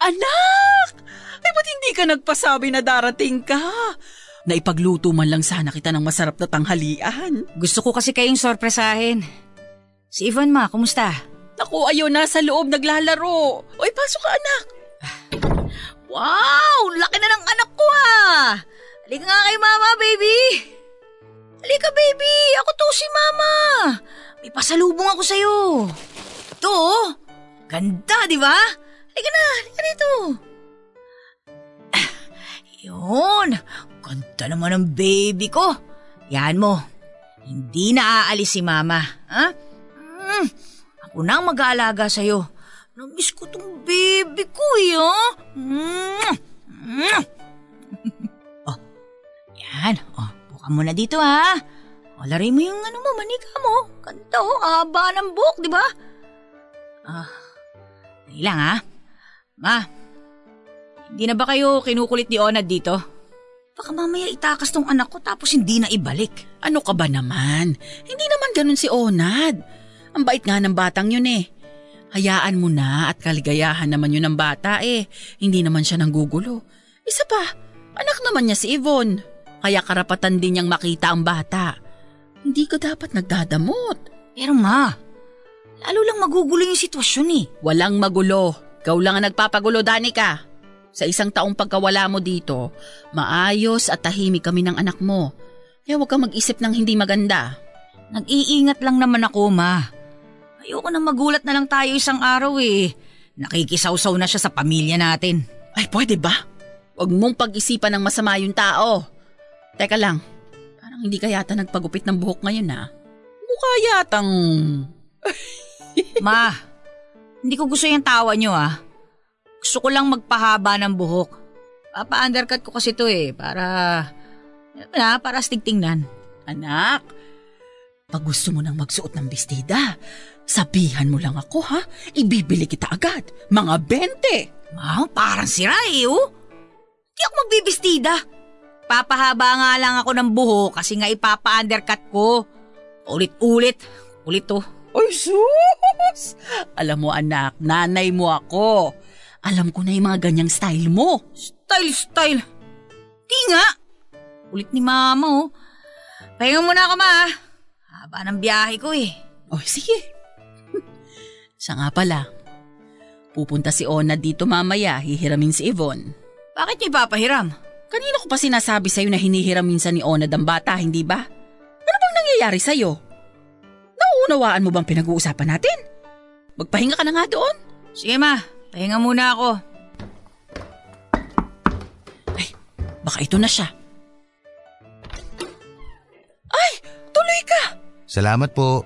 Anak! Ay, ba't hindi ka nagpasabi na darating ka? Naipagluto man lang sana kita ng masarap na tanghalian.
Gusto ko kasi kayong sorpresahin. Si Ivan ma, kumusta?
Naku, ayaw na sa loob naglalaro. Oy, pasok ka anak.
Wow! Laki na ng anak ko ah! Halika nga kay mama, baby! Halika, baby! Ako to si mama! May pasalubong ako sa'yo. Ito, oh. Ganda, di ba? Halika na, halika dito. Yun, ganda naman ng baby ko. Yan mo, hindi na aalis si mama. Ha? Mm. Ako na ang mag-aalaga sa'yo. Namiss ko tong baby ko eh, oh. Mm. oh, yan. Oh, buka mo na dito ha. O, lari mo yung ano mo, manika mo. Ganda oh, haba ng buhok, di ba? Ah, dali lang ha. Ma, hindi na ba kayo kinukulit ni Onad dito? Baka mamaya itakas tong anak ko tapos hindi na ibalik.
Ano ka ba naman? Hindi naman ganun si Onad. Ang bait nga ng batang yun eh. Hayaan mo na at kaligayahan naman yun ng bata eh. Hindi naman siya nanggugulo. Isa pa, anak naman niya si Yvonne. Kaya karapatan din niyang makita ang bata. Hindi ka dapat nagdadamot.
Pero ma, lalo lang magugulo yung sitwasyon eh.
Walang magulo. Ikaw lang ang nagpapagulo, Danica. Sa isang taong pagkawala mo dito, maayos at tahimik kami ng anak mo. Kaya huwag kang mag-isip ng hindi maganda.
Nag-iingat lang naman ako, ma. Ayoko na magulat na lang tayo isang araw eh. Nakikisawsaw na siya sa pamilya natin.
Ay, pwede ba? Huwag mong pag-isipan ng masama yung tao. Teka lang, parang hindi ka yata nagpagupit ng buhok ngayon ha? Mukha yatang...
ma, hindi ko gusto yung tawa nyo ah. Gusto ko lang magpahaba ng buhok. Papa-undercut ko kasi to eh, para... Na, para astig tingnan.
Anak, pag gusto mo nang magsuot ng bestida, sabihan mo lang ako ha, ibibili kita agad. Mga 20.
Ma, parang sira eh oh. Hindi ako magbibistida. Papahaba nga lang ako ng buhok kasi nga ipapa-undercut ko. Ulit-ulit. Ulit to.
Ay, sus! Alam mo anak, nanay mo ako. Alam ko na yung mga ganyang style mo.
Style, style. Di nga. Ulit ni mama oh. Pahinga muna ako ma. Haba ng biyahe ko eh.
Oh, sige. Siya nga pala. Pupunta si Ona dito mamaya, hihiramin si Yvonne.
Bakit niya ipapahiram?
Kanina ko pa sinasabi sa'yo na hinihiram minsan ni Ona ang bata, hindi ba? Ano bang nangyayari sa'yo? Nauunawaan mo bang pinag-uusapan natin? Magpahinga ka na nga doon.
Sige ma, pahinga muna ako.
Ay, baka ito na siya. Ay, tuloy ka!
Salamat po.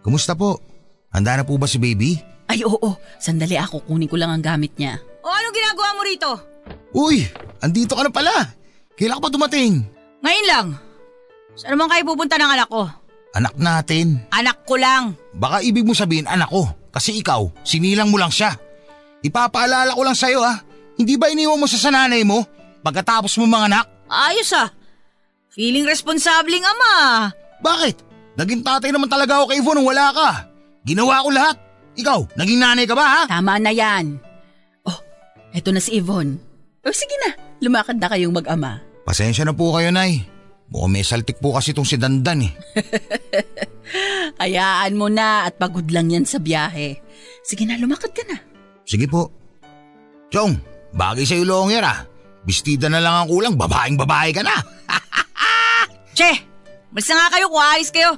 Kumusta po? Handa na po ba si baby?
Ay, oo. Sandali ako. Kunin ko lang ang gamit niya.
O anong ginagawa mo rito?
Uy, andito ka na pala. Kailan ka pa dumating?
Ngayon lang. Saan naman kayo pupunta ng anak ko?
Anak natin.
Anak ko lang.
Baka ibig mo sabihin anak ko. Kasi ikaw, sinilang mo lang siya. Ipapaalala ko lang sa'yo ah. Hindi ba iniwan mo sa sananay mo? Pagkatapos mo mga anak?
Ayos ah. Feeling responsabling ama.
Bakit? Naging tatay naman talaga ako kay Yvonne nung wala ka. Ginawa ko lahat. Ikaw, naging nanay ka ba ha?
Tama na yan. Oh, eto na si Yvonne. Oh, sige na. Lumakad na kayong mag-ama.
Pasensya na po kayo, Nay. Mukhang may saltik po kasi itong si Dandan eh.
Hayaan mo na at pagod lang yan sa biyahe. Sige na, lumakad ka na.
Sige po. Chong, bagay sa'yo longer ah. Bistida na lang ang kulang, babaeng babae ka na.
Che, na nga kayo kung aalis kayo.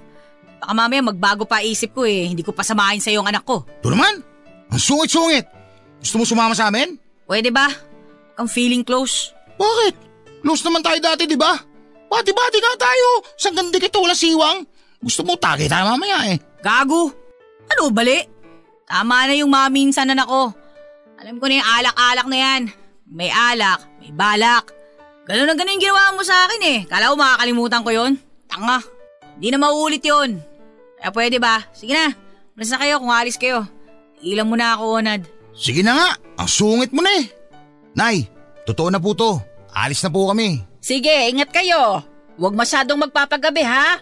Baka mamaya magbago pa isip ko eh. Hindi ko pa samahin sa ang anak ko.
Ito naman, ang sungit-sungit. Gusto mo sumama sa amin?
Pwede ba? Ang feeling close.
Bakit? Close naman tayo dati, di ba? Bati-bati nga tayo. Sa ganda kita wala siwang. Gusto mo tagay tayo mamaya eh.
Gago! Ano bali? Tama na yung mga minsan na ko. Alam ko na yung alak-alak na yan. May alak, may balak. Ganun na ganun yung ginawa mo sa akin eh. Kala ko makakalimutan ko yon. Tanga. Hindi na mauulit yon. Kaya pwede ba? Sige na. Malas na kayo kung alis kayo. Ilang mo na ako, Onad.
Sige na nga. Ang sungit mo na eh. Nay, totoo na po to. Alis na po kami.
Sige, ingat kayo. Huwag masyadong magpapagabi ha.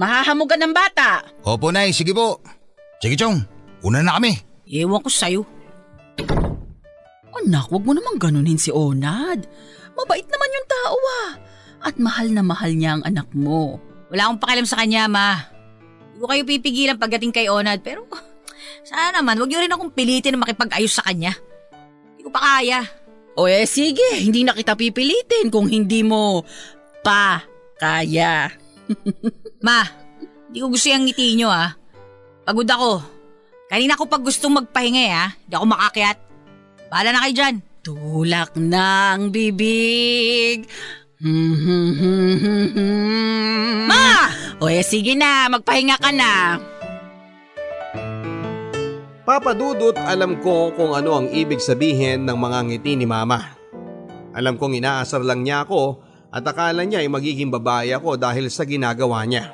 Mahahamugan ng bata.
Opo, Nay. Sige po. Sige, Chong. Una na kami.
Ewan ko sa'yo.
Anak, huwag mo namang ganunin si Onad. Mabait naman yung tao ah. At mahal na mahal niya ang anak mo.
Wala akong pakialam sa kanya, ma. Ko kayo pipigilan pagdating kay Onad, pero sana naman, huwag niyo rin akong pilitin na makipag-ayos sa kanya. Hindi ko pa kaya.
O eh sige, hindi na kita pipilitin kung hindi mo pa kaya.
Ma, hindi ko gusto yung ngiti nyo ah. Pagod ako. Kanina ko pag gustong magpahinga eh ah. Hindi ako makakyat. Bahala na kayo dyan.
Tulak ng bibig.
Ma!
O eh sige na, magpahinga ka na.
Papadudot alam ko kung ano ang ibig sabihin ng mga ngiti ni mama. Alam kong inaasar lang niya ako at akala niya ay magiging babae ako dahil sa ginagawa niya.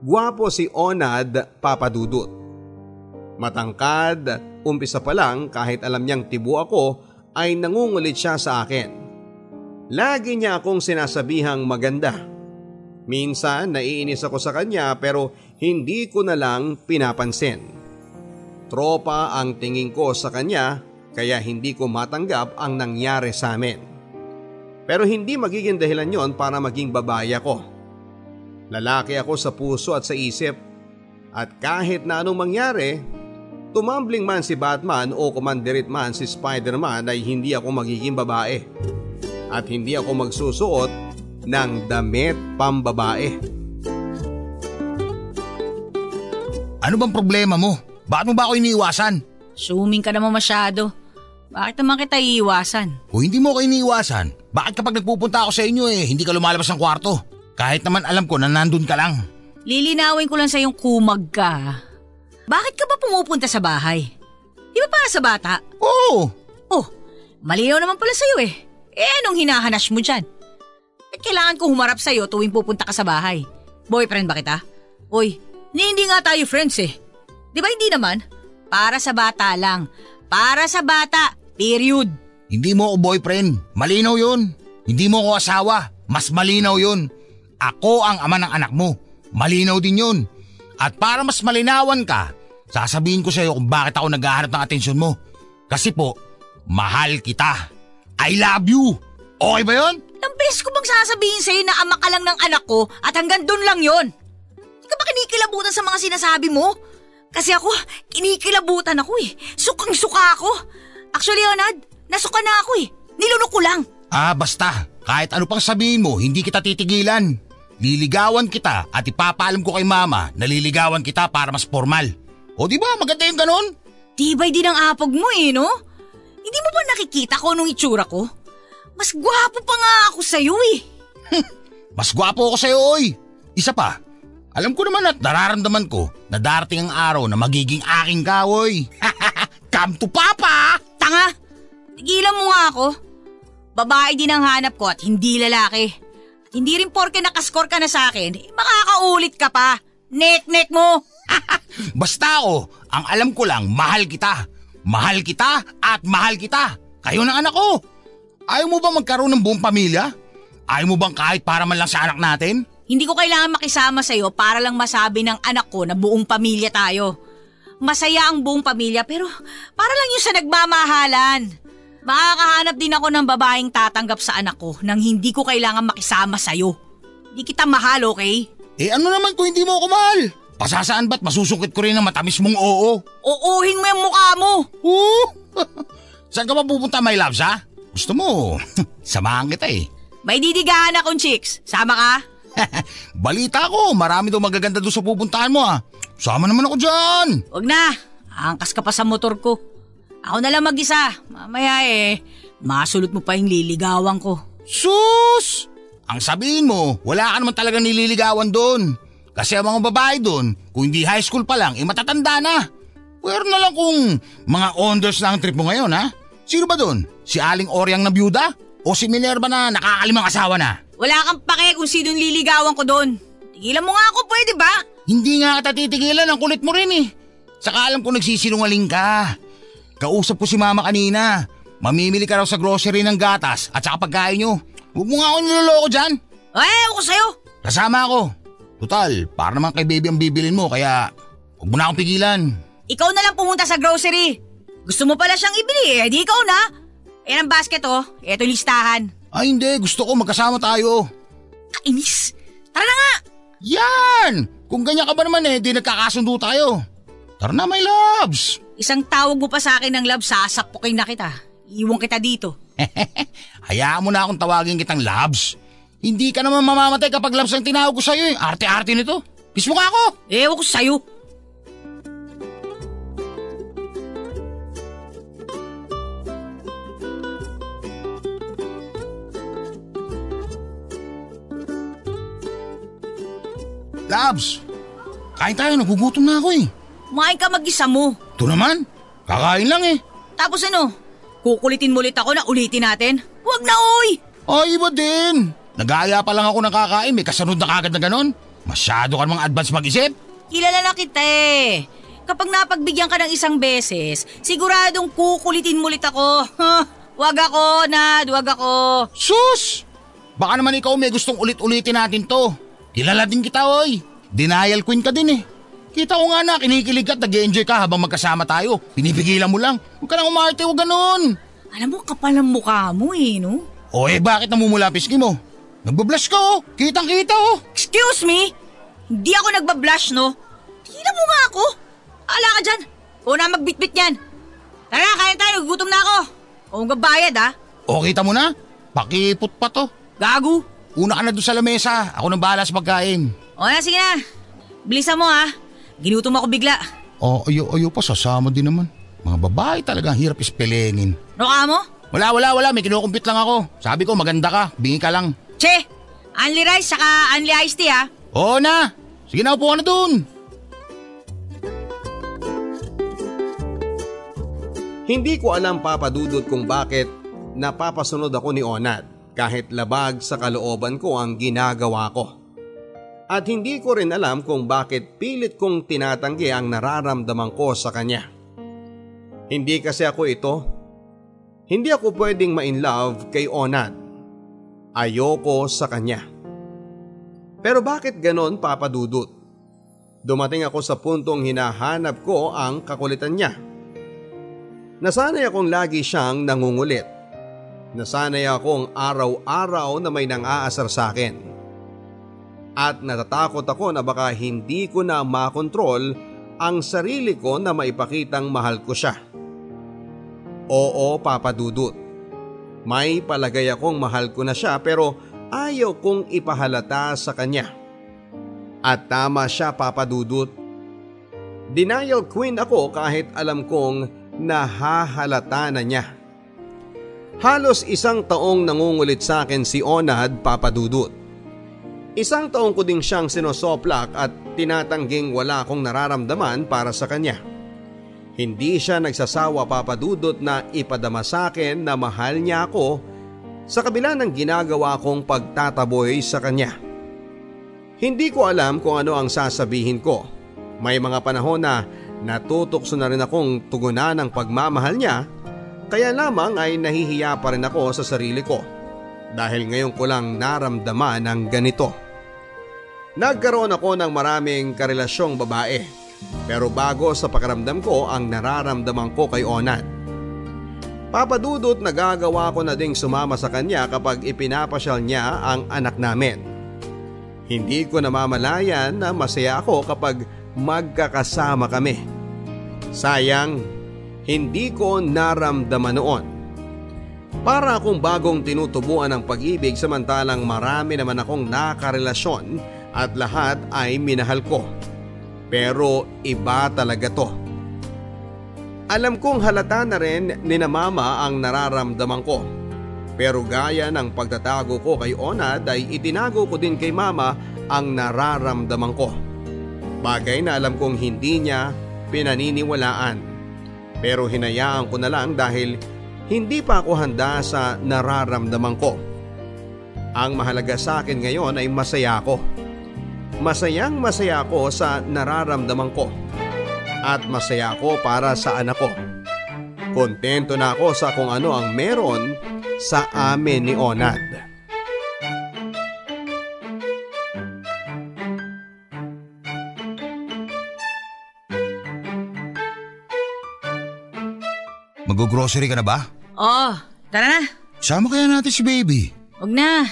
Guwapo si Onad Papadudot. Matangkad, umpisa pa lang kahit alam niyang tibo ako ay nangungulit siya sa akin. Lagi niya akong sinasabihang maganda. Minsan naiinis ako sa kanya pero hindi ko na lang pinapansin. Tropa ang tingin ko sa kanya kaya hindi ko matanggap ang nangyari sa amin. Pero hindi magiging dahilan yon para maging babae ako. Lalaki ako sa puso at sa isip at kahit na anong mangyari, tumambling man si Batman o kumandirit man si Spider-Man ay hindi ako magiging babae. At hindi ako magsusuot ng damit pambabae.
Ano bang problema mo? Bakit mo ba ako iniiwasan?
Suming ka naman masyado. Bakit naman kita iiwasan?
Kung hindi mo ako iniiwasan, bakit kapag nagpupunta ako sa inyo eh, hindi ka lumalabas ng kwarto? Kahit naman alam ko na nandun ka lang.
Lilinawin ko lang sa yung kumag ka. Bakit ka ba pumupunta sa bahay? Di ba para sa bata?
Oo!
Oh, malinaw naman pala sa'yo eh. Eh, anong hinahanas mo dyan? At kailangan ko humarap sa'yo tuwing pupunta ka sa bahay. Boyfriend ba kita? Uy, hindi nga tayo friends eh. Di ba hindi naman? Para sa bata lang. Para sa bata. Period.
Hindi mo ako boyfriend. Malinaw yun. Hindi mo ako asawa. Mas malinaw yun. Ako ang ama ng anak mo. Malinaw din yun. At para mas malinawan ka, sasabihin ko sa iyo kung bakit ako naghahanap ng atensyon mo. Kasi po, mahal kita. I love you. Okay ba yun?
Ilang beses ko bang sasabihin sa'yo na ama ka lang ng anak ko at hanggang doon lang yon? Hindi ka ba kinikilabutan sa mga sinasabi mo? Kasi ako, kinikilabutan ako eh. Sukang-suka ako. Actually, Onad, nasuka na ako eh. Nilunok ko lang.
Ah, basta. Kahit ano pang sabihin mo, hindi kita titigilan. Liligawan kita at ipapaalam ko kay mama na liligawan kita para mas formal. O di ba maganda yung ganon?
Tibay din ang apog mo eh, no? Hindi mo ba nakikita ko nung itsura ko? Mas gwapo pa nga ako sa'yo eh.
Mas gwapo ako sa'yo, oy. Isa pa, alam ko naman at nararamdaman ko na darating ang araw na magiging aking ka, oy. Come to papa!
Tanga! Tigilan mo nga ako. Babae din ang hanap ko at hindi lalaki. At hindi rin porke nakaskor ka na sa akin, eh, makakaulit ka pa. Nek-nek mo!
Basta ako, ang alam ko lang, mahal kita. Mahal kita at mahal kita. Kayo ng anak ko. Ayaw mo ba magkaroon ng buong pamilya? Ayaw mo bang kahit para man lang sa anak natin?
Hindi ko kailangan makisama sa'yo para lang masabi ng anak ko na buong pamilya tayo. Masaya ang buong pamilya pero para lang yun sa nagmamahalan. Makakahanap din ako ng babaeng tatanggap sa anak ko nang hindi ko kailangan makisama sa'yo. Hindi kita mahal, okay?
Eh ano naman kung hindi mo ako mahal? Pasasaan ba't masusungkit ko rin ng matamis mong oo?
Uuhin mo yung mukha mo!
Oo! Saan ka ba pupunta, my loves, ha? Gusto mo, samahan kita eh.
May didigahan akong chicks. Sama ka?
Balita ko, marami daw magaganda doon sa pupuntahan mo ha. Sama naman ako dyan.
Huwag na. Angkas ka pa sa motor ko. Ako na lang mag-isa. Mamaya eh, masulot mo pa yung liligawan ko.
Sus! Ang sabihin mo, wala ka naman talaga nililigawan doon. Kasi ang mga babae doon, kung hindi high school pa lang, eh matatanda na. Pero na lang kung mga onders na ang trip mo ngayon ha? Sino ba doon? Si Aling Oryang na byuda? O si Minerva na nakakalimang asawa na?
Wala kang pake kung sinong liligawan ko doon. Tigilan mo nga ako, pwede ba?
Hindi nga kita titigilan, ang kulit mo rin eh. Saka alam ko nagsisinungaling ka. Kausap ko si mama kanina. Mamimili ka raw sa grocery ng gatas at saka pagkain nyo. Huwag mo nga ako niloloko dyan.
Eh, ako sa'yo.
Kasama ako. Total, para naman kay baby ang bibilin mo kaya huwag mo na akong pigilan.
Ikaw na lang pumunta sa grocery. Gusto mo pala siyang ibili eh, di ikaw na. Ayan ang basket oh, eto listahan.
Ay hindi, gusto ko magkasama tayo.
Kainis. Tara na nga.
Yan! Kung ganyan ka ba naman eh, di nagkakasundo tayo. Tara na, my loves!
Isang tawag mo pa sa akin ng love, sasapukin na kita. Iwan kita dito.
Hayaan mo na akong tawagin kitang loves. Hindi ka naman mamamatay kapag loves ang tinawag ko sa'yo eh. Arte-arte nito. Kiss mo ka ako!
Ewan ko sa'yo.
Loves! Kain tayo, nagugutom na ako eh.
Kumain ka mag-isa mo.
Ito naman, kakain lang eh.
Tapos ano? Kukulitin mo ulit ako na ulitin natin? Huwag na oy!
Ay, iba din. Nag-aaya pa lang ako ng kakain, may kasunod na kagad na ganon. Masyado ka namang advance mag-isip.
Kilala na kita eh. Kapag napagbigyan ka ng isang beses, siguradong kukulitin mo ulit ako. wag ako, Nad, wag ako.
Sus! Baka naman ikaw may gustong ulit-ulitin natin to. Kilala din kita, oy. Denial queen ka din eh. Kita ko nga na, kinikilig ka at nag-enjoy ka habang magkasama tayo. Pinipigilan mo lang. Huwag ka nang umarte, huwag ganun.
Alam mo, kapal ang mukha mo eh, no?
O eh, bakit namumula pisngi mo? Nagbablush ka oh. Kitang kita oh.
Excuse me? Hindi ako nagbablush, no? Tila mo nga ako. Ala ka dyan. O na magbitbit yan. Tara, kain tayo. Gutom na ako. O magbabayad, ha?
O kita mo na? Pakipot pa to.
Gago.
Una ka na doon sa lamesa. Ako nang bahala sa pagkain.
O na, sige na. Bilisan mo, ha? Ginutom ako bigla.
O, ayo, ayo pa. Sasama din naman. Mga babae talaga hirap ispelengin.
No ka mo?
Wala, wala, wala. May kinukumpit lang ako. Sabi ko maganda ka. Bingi ka lang.
Che! Only rice saka only iced tea, ha?
Oo na. Sige na, upo ka na doon.
Hindi ko alam papadudot kung bakit napapasunod ako ni Onad kahit labag sa kalooban ko ang ginagawa ko. At hindi ko rin alam kung bakit pilit kong tinatanggi ang nararamdaman ko sa kanya. Hindi kasi ako ito. Hindi ako pwedeng ma-inlove kay Onad. Ayoko sa kanya. Pero bakit ganon papadudot? Dumating ako sa puntong hinahanap ko ang kakulitan niya. Nasanay akong lagi siyang nangungulit. Nasanay akong araw-araw na may nang-aasar sa akin. At natatakot ako na baka hindi ko na makontrol ang sarili ko na maipakitang mahal ko siya. Oo, Papa Dudut. May palagay akong mahal ko na siya pero ayaw kong ipahalata sa kanya. At tama siya Papa Dudut. Denial queen ako kahit alam kong nahahalata na niya. Halos isang taong nangungulit sa akin si Onad Papadudut. Isang taong ko ding siyang sinosoplak at tinatangging wala akong nararamdaman para sa kanya. Hindi siya nagsasawa papadudot na ipadama sa akin na mahal niya ako sa kabila ng ginagawa kong pagtataboy sa kanya. Hindi ko alam kung ano ang sasabihin ko. May mga panahon na Natutokso na rin akong tugunan ng pagmamahal niya kaya lamang ay nahihiya pa rin ako sa sarili ko dahil ngayon ko lang naramdaman ang ganito. Nagkaroon ako ng maraming karelasyong babae pero bago sa pakiramdam ko ang nararamdaman ko kay Onad. Papadudot nagagawa ko na ding sumama sa kanya kapag ipinapasyal niya ang anak namin. Hindi ko namamalayan na masaya ako kapag magkakasama kami. Sayang, hindi ko naramdaman noon. Para akong bagong tinutubuan ng pag-ibig samantalang marami naman akong nakarelasyon at lahat ay minahal ko. Pero iba talaga to. Alam kong halata na rin ni na mama ang nararamdaman ko. Pero gaya ng pagtatago ko kay Onad ay itinago ko din kay mama ang nararamdaman ko. Bagay na alam kong hindi niya pinaniniwalaan. Pero hinayaan ko na lang dahil hindi pa ako handa sa nararamdaman ko. Ang mahalaga sa akin ngayon ay masaya ako. Masayang masaya ako sa nararamdaman ko. At masaya ako para sa anak ko. Kontento na ako sa kung ano ang meron sa amin ni Onad.
Mag-grocery ka na ba?
Oo, tara na.
Sama kaya natin si baby.
Huwag na.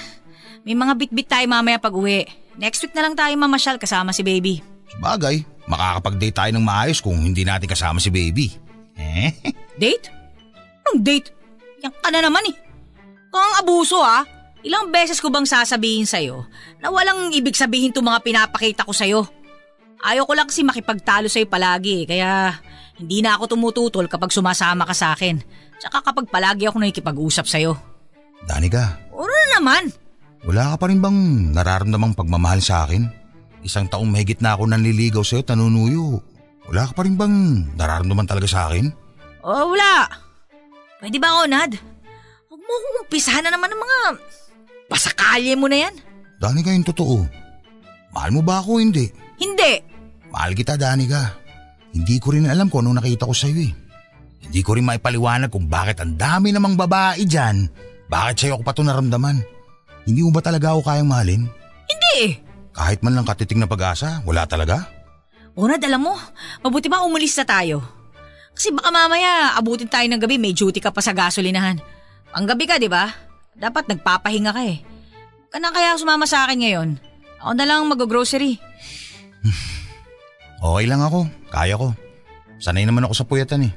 May mga bitbit tayo mamaya pag uwi. Next week na lang tayo mamasyal kasama si baby.
Sabagay, makakapag-date tayo ng maayos kung hindi natin kasama si baby. Eh?
Date? Anong date? Yan ka na naman eh. Kung abuso ah. Ilang beses ko bang sasabihin sa'yo na walang ibig sabihin itong mga pinapakita ko sa'yo? Ayaw ko lang kasi makipagtalo sa'yo palagi kaya hindi na ako tumututol kapag sumasama ka sa akin. Tsaka kapag palagi ako nakikipag-usap sa'yo.
Danica.
Ano na naman?
Wala ka pa rin bang nararamdamang pagmamahal sa akin? Isang taong mahigit na ako nanliligaw sa'yo, tanunuyo. Wala ka pa rin bang nararamdaman talaga sa akin?
Oh, wala. Pwede ba, Onad? Huwag mo akong umpisahan na naman ng mga pasakalye mo na yan.
Danica, yung totoo. Mahal mo ba ako hindi?
Hindi.
Mahal kita, Danica. Hindi ko rin alam kung anong nakita ko sa'yo eh. Hindi ko rin maipaliwanag kung bakit ang dami namang babae dyan. Bakit sa'yo ako pa ito naramdaman? Hindi mo ba talaga ako kayang mahalin?
Hindi eh.
Kahit man lang katiting na pag-asa, wala talaga?
Onad, alam mo, mabuti ba umalis na tayo? Kasi baka mamaya abutin tayo ng gabi, may duty ka pa sa gasolinahan. Ang gabi ka, di ba? Dapat nagpapahinga ka eh. Ka na kaya sumama sa akin ngayon? Ako na lang mag-grocery.
Okay lang ako. Kaya ko. Sanay naman ako sa puyatan eh.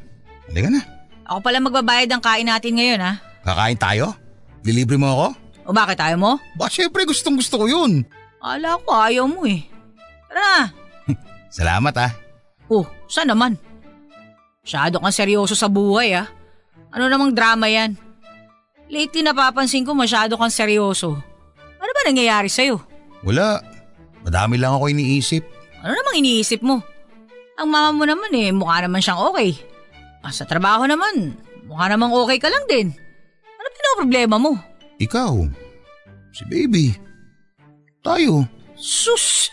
Halika na.
Ako pala magbabayad ng kain natin ngayon ha.
Kakain tayo? Dilibre mo ako?
O bakit tayo mo?
Ba, syempre gustong gusto ko yun.
Ala ko ayaw mo eh. Tara.
Salamat ah.
Oh, saan naman? Masyado kang seryoso sa buhay ah. Ano namang drama yan? Lately napapansin ko masyado kang seryoso. Ano ba nangyayari sa'yo?
Wala. Madami lang ako iniisip.
Ano namang iniisip mo? Ang mama mo naman eh, mukha naman siyang okay. Ah, sa trabaho naman, mukha namang okay ka lang din. Ano pinaproblema mo?
Ikaw. Si baby. Tayo.
Sus!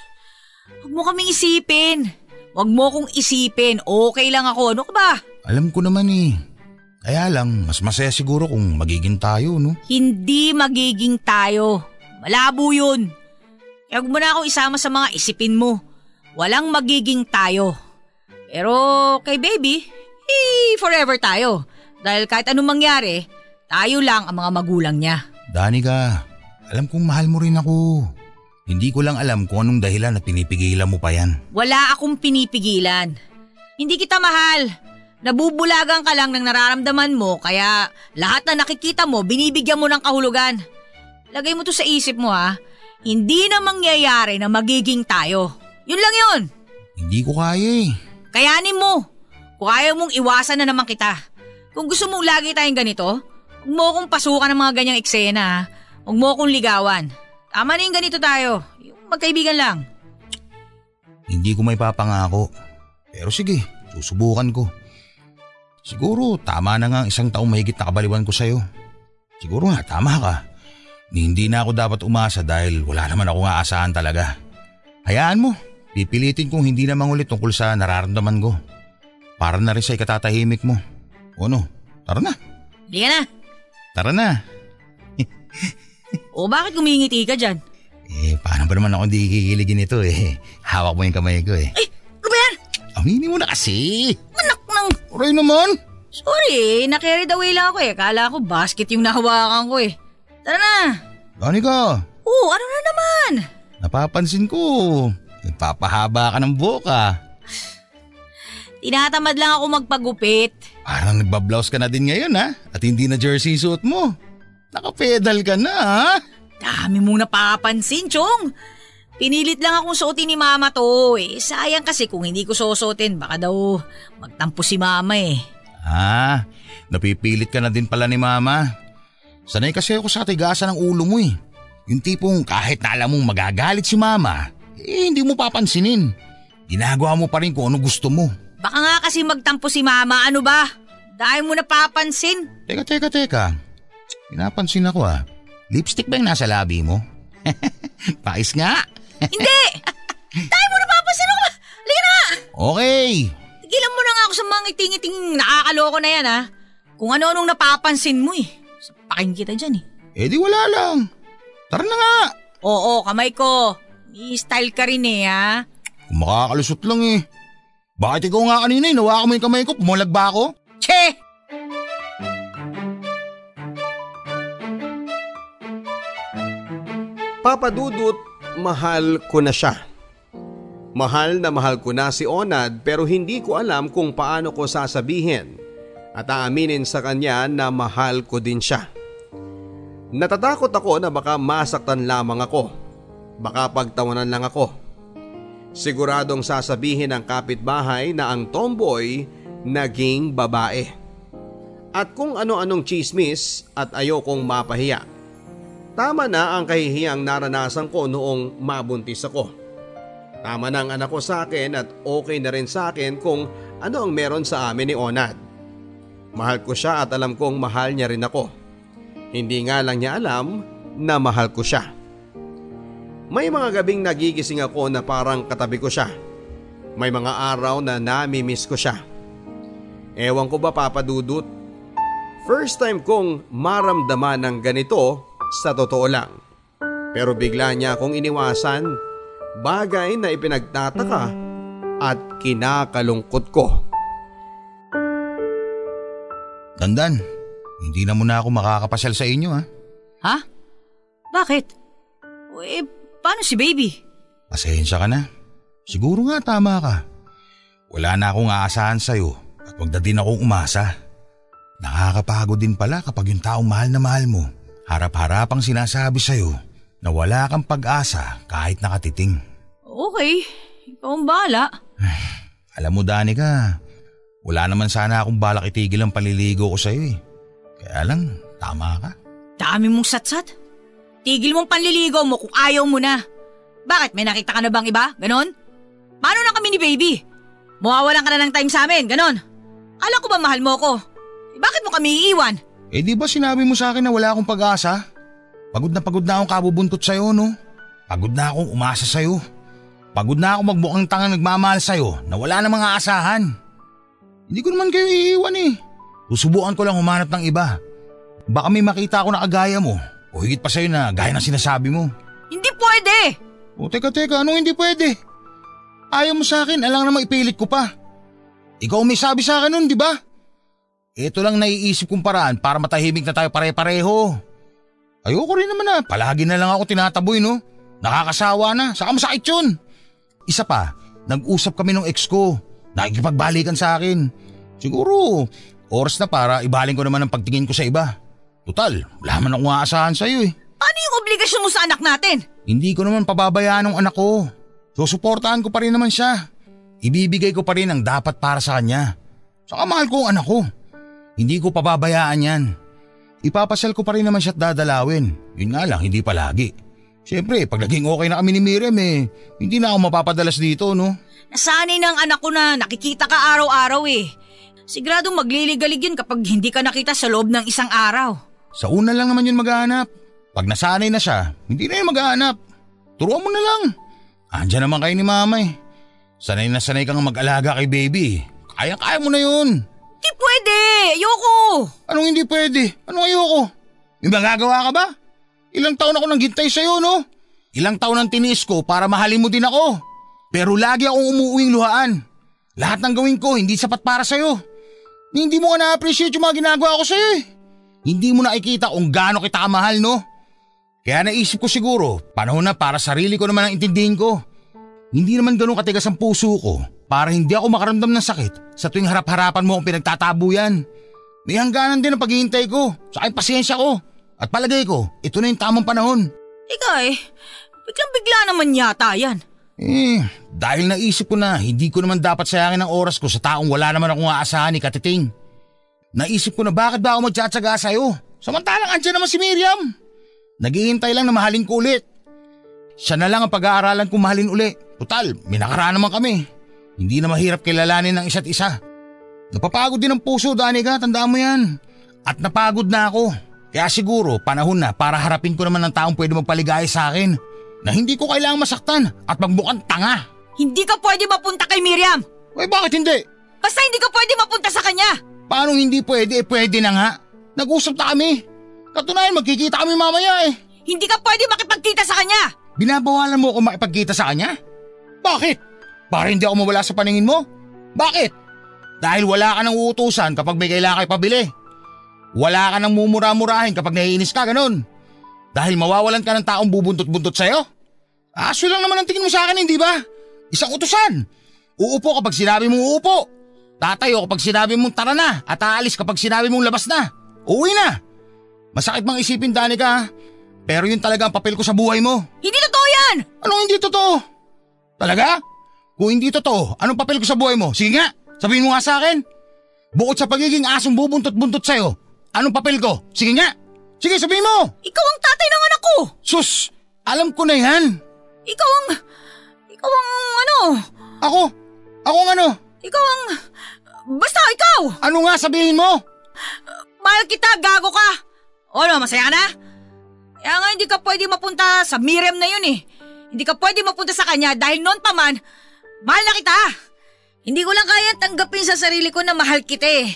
Huwag mo kaming isipin. Huwag mo kong isipin. Okay lang ako. Ano ka ba?
Alam ko naman eh. Kaya lang, mas masaya siguro kung magiging tayo, no?
Hindi magiging tayo. Malabo yun. Kaya huwag mo na akong isama sa mga isipin mo. Walang magiging tayo. Pero kay baby, eh, forever tayo. Dahil kahit anong mangyari, tayo lang ang mga magulang niya.
Danica, alam kong mahal mo rin ako. Hindi ko lang alam kung anong dahilan na pinipigilan mo pa yan.
Wala akong pinipigilan. Hindi kita mahal. Nabubulagan ka lang ng nararamdaman mo kaya lahat na nakikita mo binibigyan mo ng kahulugan. Lagay mo to sa isip mo ha. Hindi na mangyayari na magiging tayo. Yun lang yun.
Hindi ko kaya eh.
Kayanin mo. Kung ayaw mong iwasan na naman kita. Kung gusto mong lagi tayong ganito, huwag mo akong pasukan ng mga ganyang eksena ha. Huwag mo akong ligawan. Tama na yung ganito tayo. Yung magkaibigan lang.
Hindi ko may papangako. Pero sige, susubukan ko. Siguro tama na nga ang isang taong mahigit na kabaliwan ko sa'yo. Siguro nga tama ka. Hindi na ako dapat umasa dahil wala naman ako aasahan talaga. Hayaan mo, pipilitin kong hindi na mangulit tungkol sa nararamdaman ko. Para na rin sa ikatatahimik mo. O no, tara na.
Hindi na.
Tara na.
O bakit kumingiti ka dyan?
Eh, paano ba naman ako hindi kikiligin ito eh. Hawak mo yung kamay ko eh.
Eh, ano ba yan?
Aminin mo na kasi.
Anak ng...
Aray naman.
Sorry, eh. Na-carried away lang ako eh. Kala ko basket yung nahawakan ko eh. Tara na.
Danica,
Oo, ano na naman?
napapansin ko. Nagpapahaba ka ng boka.
Tinatamad lang ako magpagupit.
Parang nagbablouse ka na din ngayon ha. At hindi na jersey suit mo. Nakapedal ka na ha.
Dami mong napapansin, Chong. Pinilit lang akong suotin ni Mama to eh. Sayang kasi kung hindi ko susuotin, baka daw magtampo si Mama eh.
Ah, napipilit ka na din pala ni mama. Sanay kasi ako sa tigasan ng ulo mo eh. Yung tipong kahit na alam mong magagalit si mama, eh hindi mo papansinin. Ginagawa mo pa rin kung ano gusto mo.
Baka nga kasi magtampo si Mama, ano ba? Dahil mo napapansin.
Teka, teka, teka. Pinapansin ako ah. Lipstick ba yung nasa labi mo? Pais nga.
Hindi! Dahil mo napapansin ako! Halika na!
Okay.
Tigilan mo na nga ako sa mga ngiting-ngiting nakakaloko na yan ha. Kung ano-anong napapansin mo eh. Sapakin kita dyan eh.
Eh di wala lang. Tara na nga.
Oo, kamay ko. May style ka rin eh ha.
Kung makakalusot lang eh. Bakit ikaw nga kanina eh, nawa mo yung kamay ko, pumulag ba ako?
Che!
Papadudot, mahal ko na siya. Mahal na mahal ko na si Onad pero hindi ko alam kung paano ko sasabihin at aaminin sa kanya na mahal ko din siya. Natatakot ako na baka masaktan lamang ako. Baka pagtawanan lang ako. Siguradong sasabihin ng kapitbahay na ang tomboy naging babae. At kung ano-anong chismis at ayokong mapahiya. Tama na ang kahihiyang naranasan ko noong mabuntis ako. Tama na ang anak ko sa akin at okay na rin sa akin kung ano ang meron sa amin ni Onad. Mahal ko siya at alam kong mahal niya rin ako. Hindi nga lang niya alam na mahal ko siya. May mga gabing nagigising ako na parang katabi ko siya. May mga araw na nami-miss ko siya. Ewan ko ba papadudot? First time kong maramdaman ng ganito sa totoo lang. Pero bigla niya akong iniwasan, bagay na ipinagtataka at kinakalungkot ko.
Dandan, hindi na muna ako makakapasyal sa inyo ha.
Ha? Bakit? O, Eh, paano si baby?
Pasensya ka na. Siguro nga tama ka. Wala na akong aasahan sa'yo at wag na din akong umasa. Nakakapagod din pala kapag yung taong mahal na mahal mo, harap-harapang sinasabi sa'yo na wala kang pag-asa kahit nakatiting.
Okay, ikaw ang bahala.
Alam mo Danica, wala naman sana akong balak itigil ang paliligo ko sa'yo eh. Kaya lang, tama ka.
Dami mong satsat. Tigil mong panliligaw mo kung ayaw mo na. Bakit? May nakita ka na bang iba? Ganon? Paano na kami ni baby? Mawawalan ka na ng time sa amin, ganon? Kala ko ba mahal mo ko? Eh, bakit mo kami iiwan?
Eh di ba sinabi mo sa akin na wala akong pag-asa? Pagod na pagod na akong kabubuntot sa'yo, no? Pagod na akong umasa sa'yo. Pagod na akong magmukhang tangang nagmamahal sa'yo na wala namang aasahan. Hindi ko naman kayo iiwan eh. Susubukan ko lang humanap ng iba. Baka may makita ako na kagaya mo o higit pa sa'yo na gaya ng sinasabi mo.
Hindi pwede!
O teka teka, anong hindi pwede? Ayaw mo sa akin, alang naman ipilit ko pa. Ikaw may sabi sa akin nun, di ba? Ito lang naiisip kong paraan para matahimik na tayo pare-pareho. Ayoko rin naman na, palagi na lang ako tinataboy no. Nakakasawa na, saka masakit yun. Isa pa, nag-usap kami ng ex ko. Nakikipagbalikan sa akin. Siguro, oras na para ibaling ko naman ang pagtingin ko sa iba. Total, wala man akong aasahan sa'yo eh.
Ano yung obligasyon mo sa anak natin?
Hindi ko naman pababayaan ng anak ko. Susuportahan ko pa rin naman siya. Ibibigay ko pa rin ang dapat para sa kanya. Saka mahal ko ang anak ko. Hindi ko pababayaan yan. Ipapasal ko pa rin naman siya at dadalawin. Yun nga lang, hindi palagi. Siyempre, pag naging okay na kami ni Miriam eh, hindi na ako mapapadalas dito, no?
Nasanay ng anak ko na nakikita ka araw-araw eh. Siguradong magliligalig yun kapag hindi ka nakita sa loob ng isang araw.
Sa una lang naman yun maghahanap. Pag nasanay na siya, hindi na yun maghahanap. Turuan mo na lang. Andiyan naman kayo ni mama eh. Sanay na sanay kang mag-alaga kay baby. Kaya-kaya mo na yun.
Di pwede! Ayoko!
Anong hindi pwede? Anong ayoko? May magagawa ka ba? Ilang taon ako nang gintay sa'yo, no? Ilang taon ang tiniis ko para mahalin mo din ako. Pero lagi akong umuuwing luhaan. Lahat ng gawin ko hindi sapat para sa'yo. Hindi mo nga na-appreciate yung mga ginagawa ko sa'yo eh. Hindi mo nakikita kung gaano kita kamahal, no? Kaya naisip ko siguro, panahon na para sarili ko naman ang intindihin ko. Hindi naman ganun katigas ang puso ko para hindi ako makaramdam ng sakit sa tuwing harap-harapan mo akong pinagtatabuyan. May hangganan din ang paghihintay ko, sa aking pasyensya ko. At palagay ko, ito na yung tamang panahon.
Ika eh, biglang-bigla naman yata yan.
Eh, dahil naisip ko na hindi ko naman dapat sayangin ang oras ko sa taong wala naman akong aasahan ni Katiting. Naisip ko na bakit ba ako magtsatsaga sa'yo? Samantalang andyan naman si Miriam. Naghihintay lang na mahalin ko ulit. Siya na lang ang pag-aaralan kong mahalin uli. Total, may nakaraan naman kami. Hindi na mahirap kilalanin ng isa't isa. Napapagod din ang puso, Danica, tandaan mo yan. At napagod na ako. Kaya siguro, panahon na para harapin ko naman ng taong pwede magpaligaya sa akin na hindi ko kailangang masaktan at magmukhang tanga.
Hindi ka pwede mapunta kay Miriam!
Eh bakit hindi?
Basta hindi ka pwede mapunta sa kanya!
Paano hindi pwede? Eh pwede na nga. Nag-usap na kami. Katunayan magkikita kami mamaya eh.
Hindi ka pwede makipagkita sa kanya!
Binabawalan mo ako makipagkita sa kanya? Bakit? Para hindi ako mawala sa paningin mo? Bakit? Dahil wala ka nang uutusan kapag may kailangan kay pabili. Wala ka nang mumura-murahin kapag naiinis ka, ganun. Dahil mawawalan ka ng taong bubuntot-buntot sa'yo? Aso lang naman ang tingin mo sa akin, hindi ba? Isang utusan. Uupo kapag sinabi mong uupo. Tatayo kapag sinabi mong tara na at aalis kapag sinabi mong labas na. Uwi na. Masakit mang isipin, Danica. Pero yun talaga ang papel ko sa buhay mo.
Hindi totoo yan!
Anong hindi totoo? Talaga? Kung hindi totoo, anong papel ko sa buhay mo? Sige nga, sabihin mo nga sa akin. Bukod sa pagiging asong bubuntot-buntot sa'yo, anong papel ko? Sige nga. Sige, sabihin mo.
Ikaw ang tatay ng anak ko!
Sus, alam ko na yan.
Ikaw ang... Ikaw ang ano?
Ako? Ako ang ano?
Ikaw ang... Basta ikaw!
Ano nga sabihin mo?
Mahal kita, gago ka! O ano, masaya na? Kaya nga hindi ka pwede mapunta sa Miriam na yun eh. Hindi ka pwede mapunta sa kanya dahil noon pa man, mahal na kita. Hindi ko lang kaya tanggapin sa sarili ko na mahal kita eh.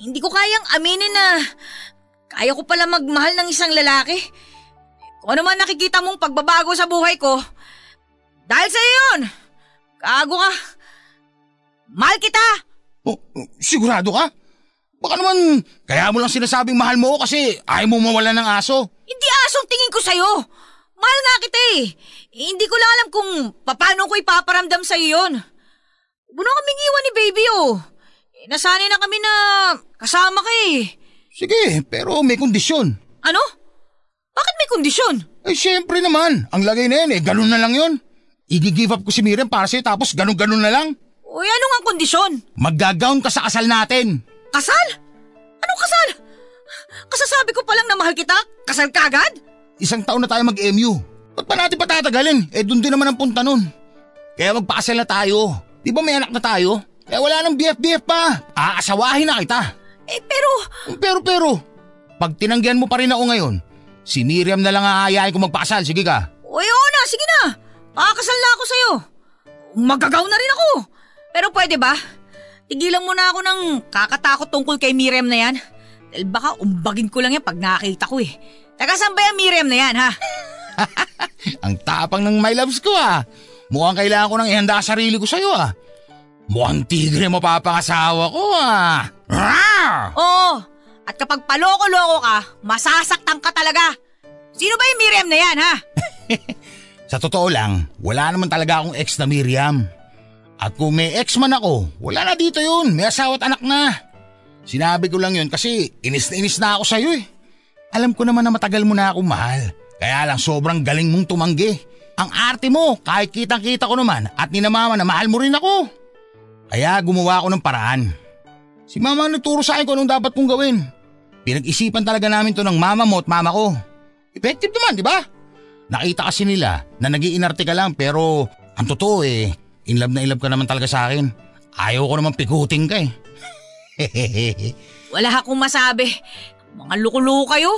Hindi ko kayang aminin na kaya ko pala magmahal ng isang lalaki. Kung ano man nakikita mong pagbabago sa buhay ko, dahil sa yun, gago ka. Mahal kita!
Oh, sigurado ka? Baka naman, kaya mo lang sinasabing mahal mo ako kasi ayaw mo mawala ng aso.
Hindi asong tingin ko sa'yo. Mahal nga kita eh. eh hindi ko lang alam kung paano ko ipaparamdam sa'yo yun. Buno kaming iwan ni baby oh. Eh, nasanay na kami na kasama ka eh.
Sige, pero may kondisyon.
Ano? Bakit may kondisyon?
Eh syempre naman, ang lagay na yan eh, ganun na lang yun. I-give up ko si Miriam para sa'yo tapos ganun-ganun na lang.
Uy, ano nga kondisyon?
Maggagaon ka sa kasal natin.
Kasal? Anong kasal? Kasasabi ko pa lang na mahal kita, kasal ka agad?
Isang taon na tayo mag-MU. Ba't pa natin patatagalin? Eh doon din naman ang punta nun. Kaya magpakasal na tayo. Di ba may anak na tayo? Kaya wala nang BF-BF pa. Aasawahin na kita.
Eh pero...
Pero pero, pag tinanggihan mo pa rin ako ngayon, si Miriam na lang aayain ko magpakasal. Sige ka.
Uy, oo na, sige na. Pakakasal na ako sa'yo. Magagaw na rin ako. Pero pwede ba? Tigilan mo na ako ng kakatakot tungkol kay Miriam na yan. Dahil baka umbagin ko lang yan pag nakita ko eh. Taga saan ba yung Miriam na yan ha?
Ang tapang ng my loves ko ah. Mukhang kailangan ko nang ihanda sarili ko sa'yo ah. Mukhang tigre mapapangasawa ko ah. Rawr!
Oo. At kapag paloko-loko ka, masasaktan ka talaga. Sino ba yung Miriam na yan ha?
Sa totoo lang, wala naman talaga akong ex na Miriam. At kung may ex man ako, wala na dito yun. May asawa at anak na. Sinabi ko lang yun kasi inis na inis na ako sa'yo eh. Alam ko naman na matagal mo na akong mahal. Kaya lang sobrang galing mong tumanggi. Ang arte mo, kahit kitang kita ko naman at ni na mama na mahal mo rin ako. Kaya gumawa ako ng paraan. Si mama nagturo sa akin kung anong dapat kong gawin. Pinag-isipan talaga namin to ng mama mo at mama ko. Effective naman, di ba? Nakita kasi nila na nag ka lang pero ang totoo eh, in love na in love ka naman talaga sa akin. Ayaw ko naman pikuting ka eh.
Wala akong masabi. Mga lukuluko kayo.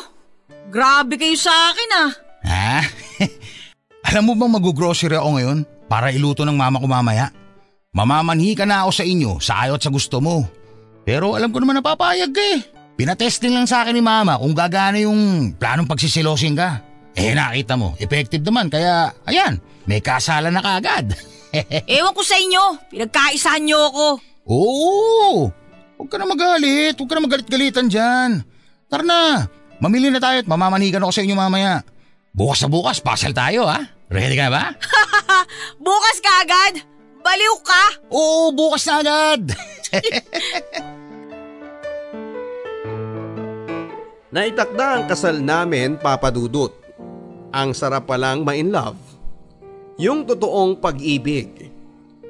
Grabe kayo sa akin ah.
Ha? Alam mo bang mag-grocery ako ngayon para iluto ng mama ko mamaya? Mamamanhi ka na ako sa inyo sa ayaw at sa gusto mo. Pero alam ko naman napapayag ka eh. Pinatesting lang sa akin ni mama kung gagana yung planong pagsisilosin ka. Eh nakita mo, effective naman kaya ayan, may kasalan na kaagad.
Ewan ko sa inyo, pinagkaisahan niyo ako.
Oo, huwag ka na magalit, huwag ka na magalit-galitan dyan. Tara na, mamili na tayo at mamamanigan ako sa inyo mamaya. Bukas na bukas, pasal tayo ha. Ready ka ba?
bukas ka agad? Baliw ka?
Oo, bukas na agad.
Naitakda ang kasal namin, Papa Dudut. Ang sarap palang ma-in love. Yung totoong pag-ibig.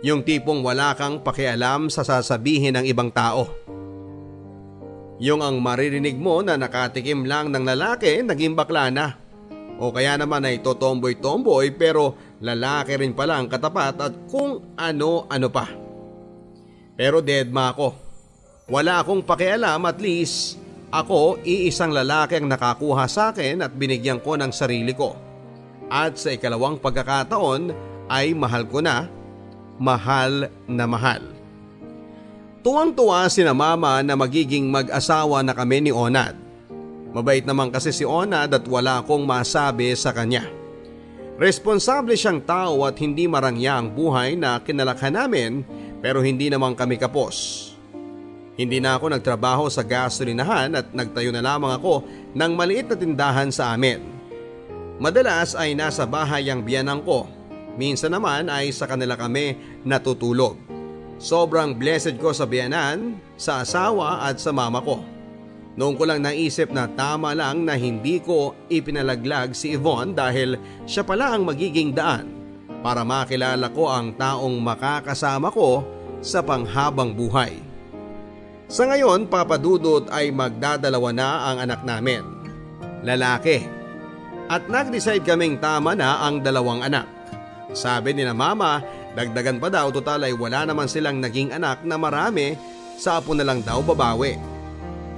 Yung tipong wala kang pakialam sa sasabihin ng ibang tao. Yung ang maririnig mo na nakatikim lang ng lalaki naging bakla na. O kaya naman ay totomboy-tomboy pero lalaki rin pala ang katapat at kung ano-ano pa. Pero deadma ako. Wala akong pakialam at least ako, iisang lalaki ang nakakuha sa akin at binigyan ko ng sarili ko. At sa ikalawang pagkakataon ay mahal ko na, mahal na mahal. Tuwang-tuwa si na mama na magiging mag-asawa na kami ni Onad. Mabait naman kasi si Onad at wala akong masabi sa kanya. Responsable siyang tao at hindi marangya ang buhay na kinalakhan namin pero hindi naman kami kapos. Hindi na ako nagtrabaho sa gasolinahan at nagtayo na lamang ako ng maliit na tindahan sa amin. Madalas ay nasa bahay ang biyanang ko. Minsan naman ay sa kanila kami natutulog. Sobrang blessed ko sa biyanan, sa asawa at sa mama ko. Noong ko lang naisip na tama lang na hindi ko ipinalaglag si Yvonne dahil siya pala ang magiging daan para makilala ko ang taong makakasama ko sa panghabang buhay. Sa ngayon, papadudot ay magdadalawa na ang anak namin. Lalaki. At nag-decide kaming tama na ang dalawang anak. Sabi ni na mama Dagdagan pa daw total ay wala naman silang naging anak na marami sa apo na lang daw babawi.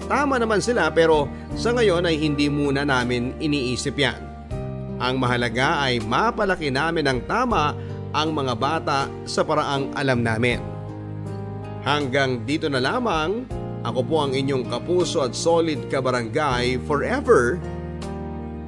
Tama naman sila pero sa ngayon ay hindi muna namin iniisip yan. Ang mahalaga ay mapalaki namin ng tama ang mga bata sa paraang alam namin. Hanggang dito na lamang, ako po ang inyong kapuso at solid kabarangay forever,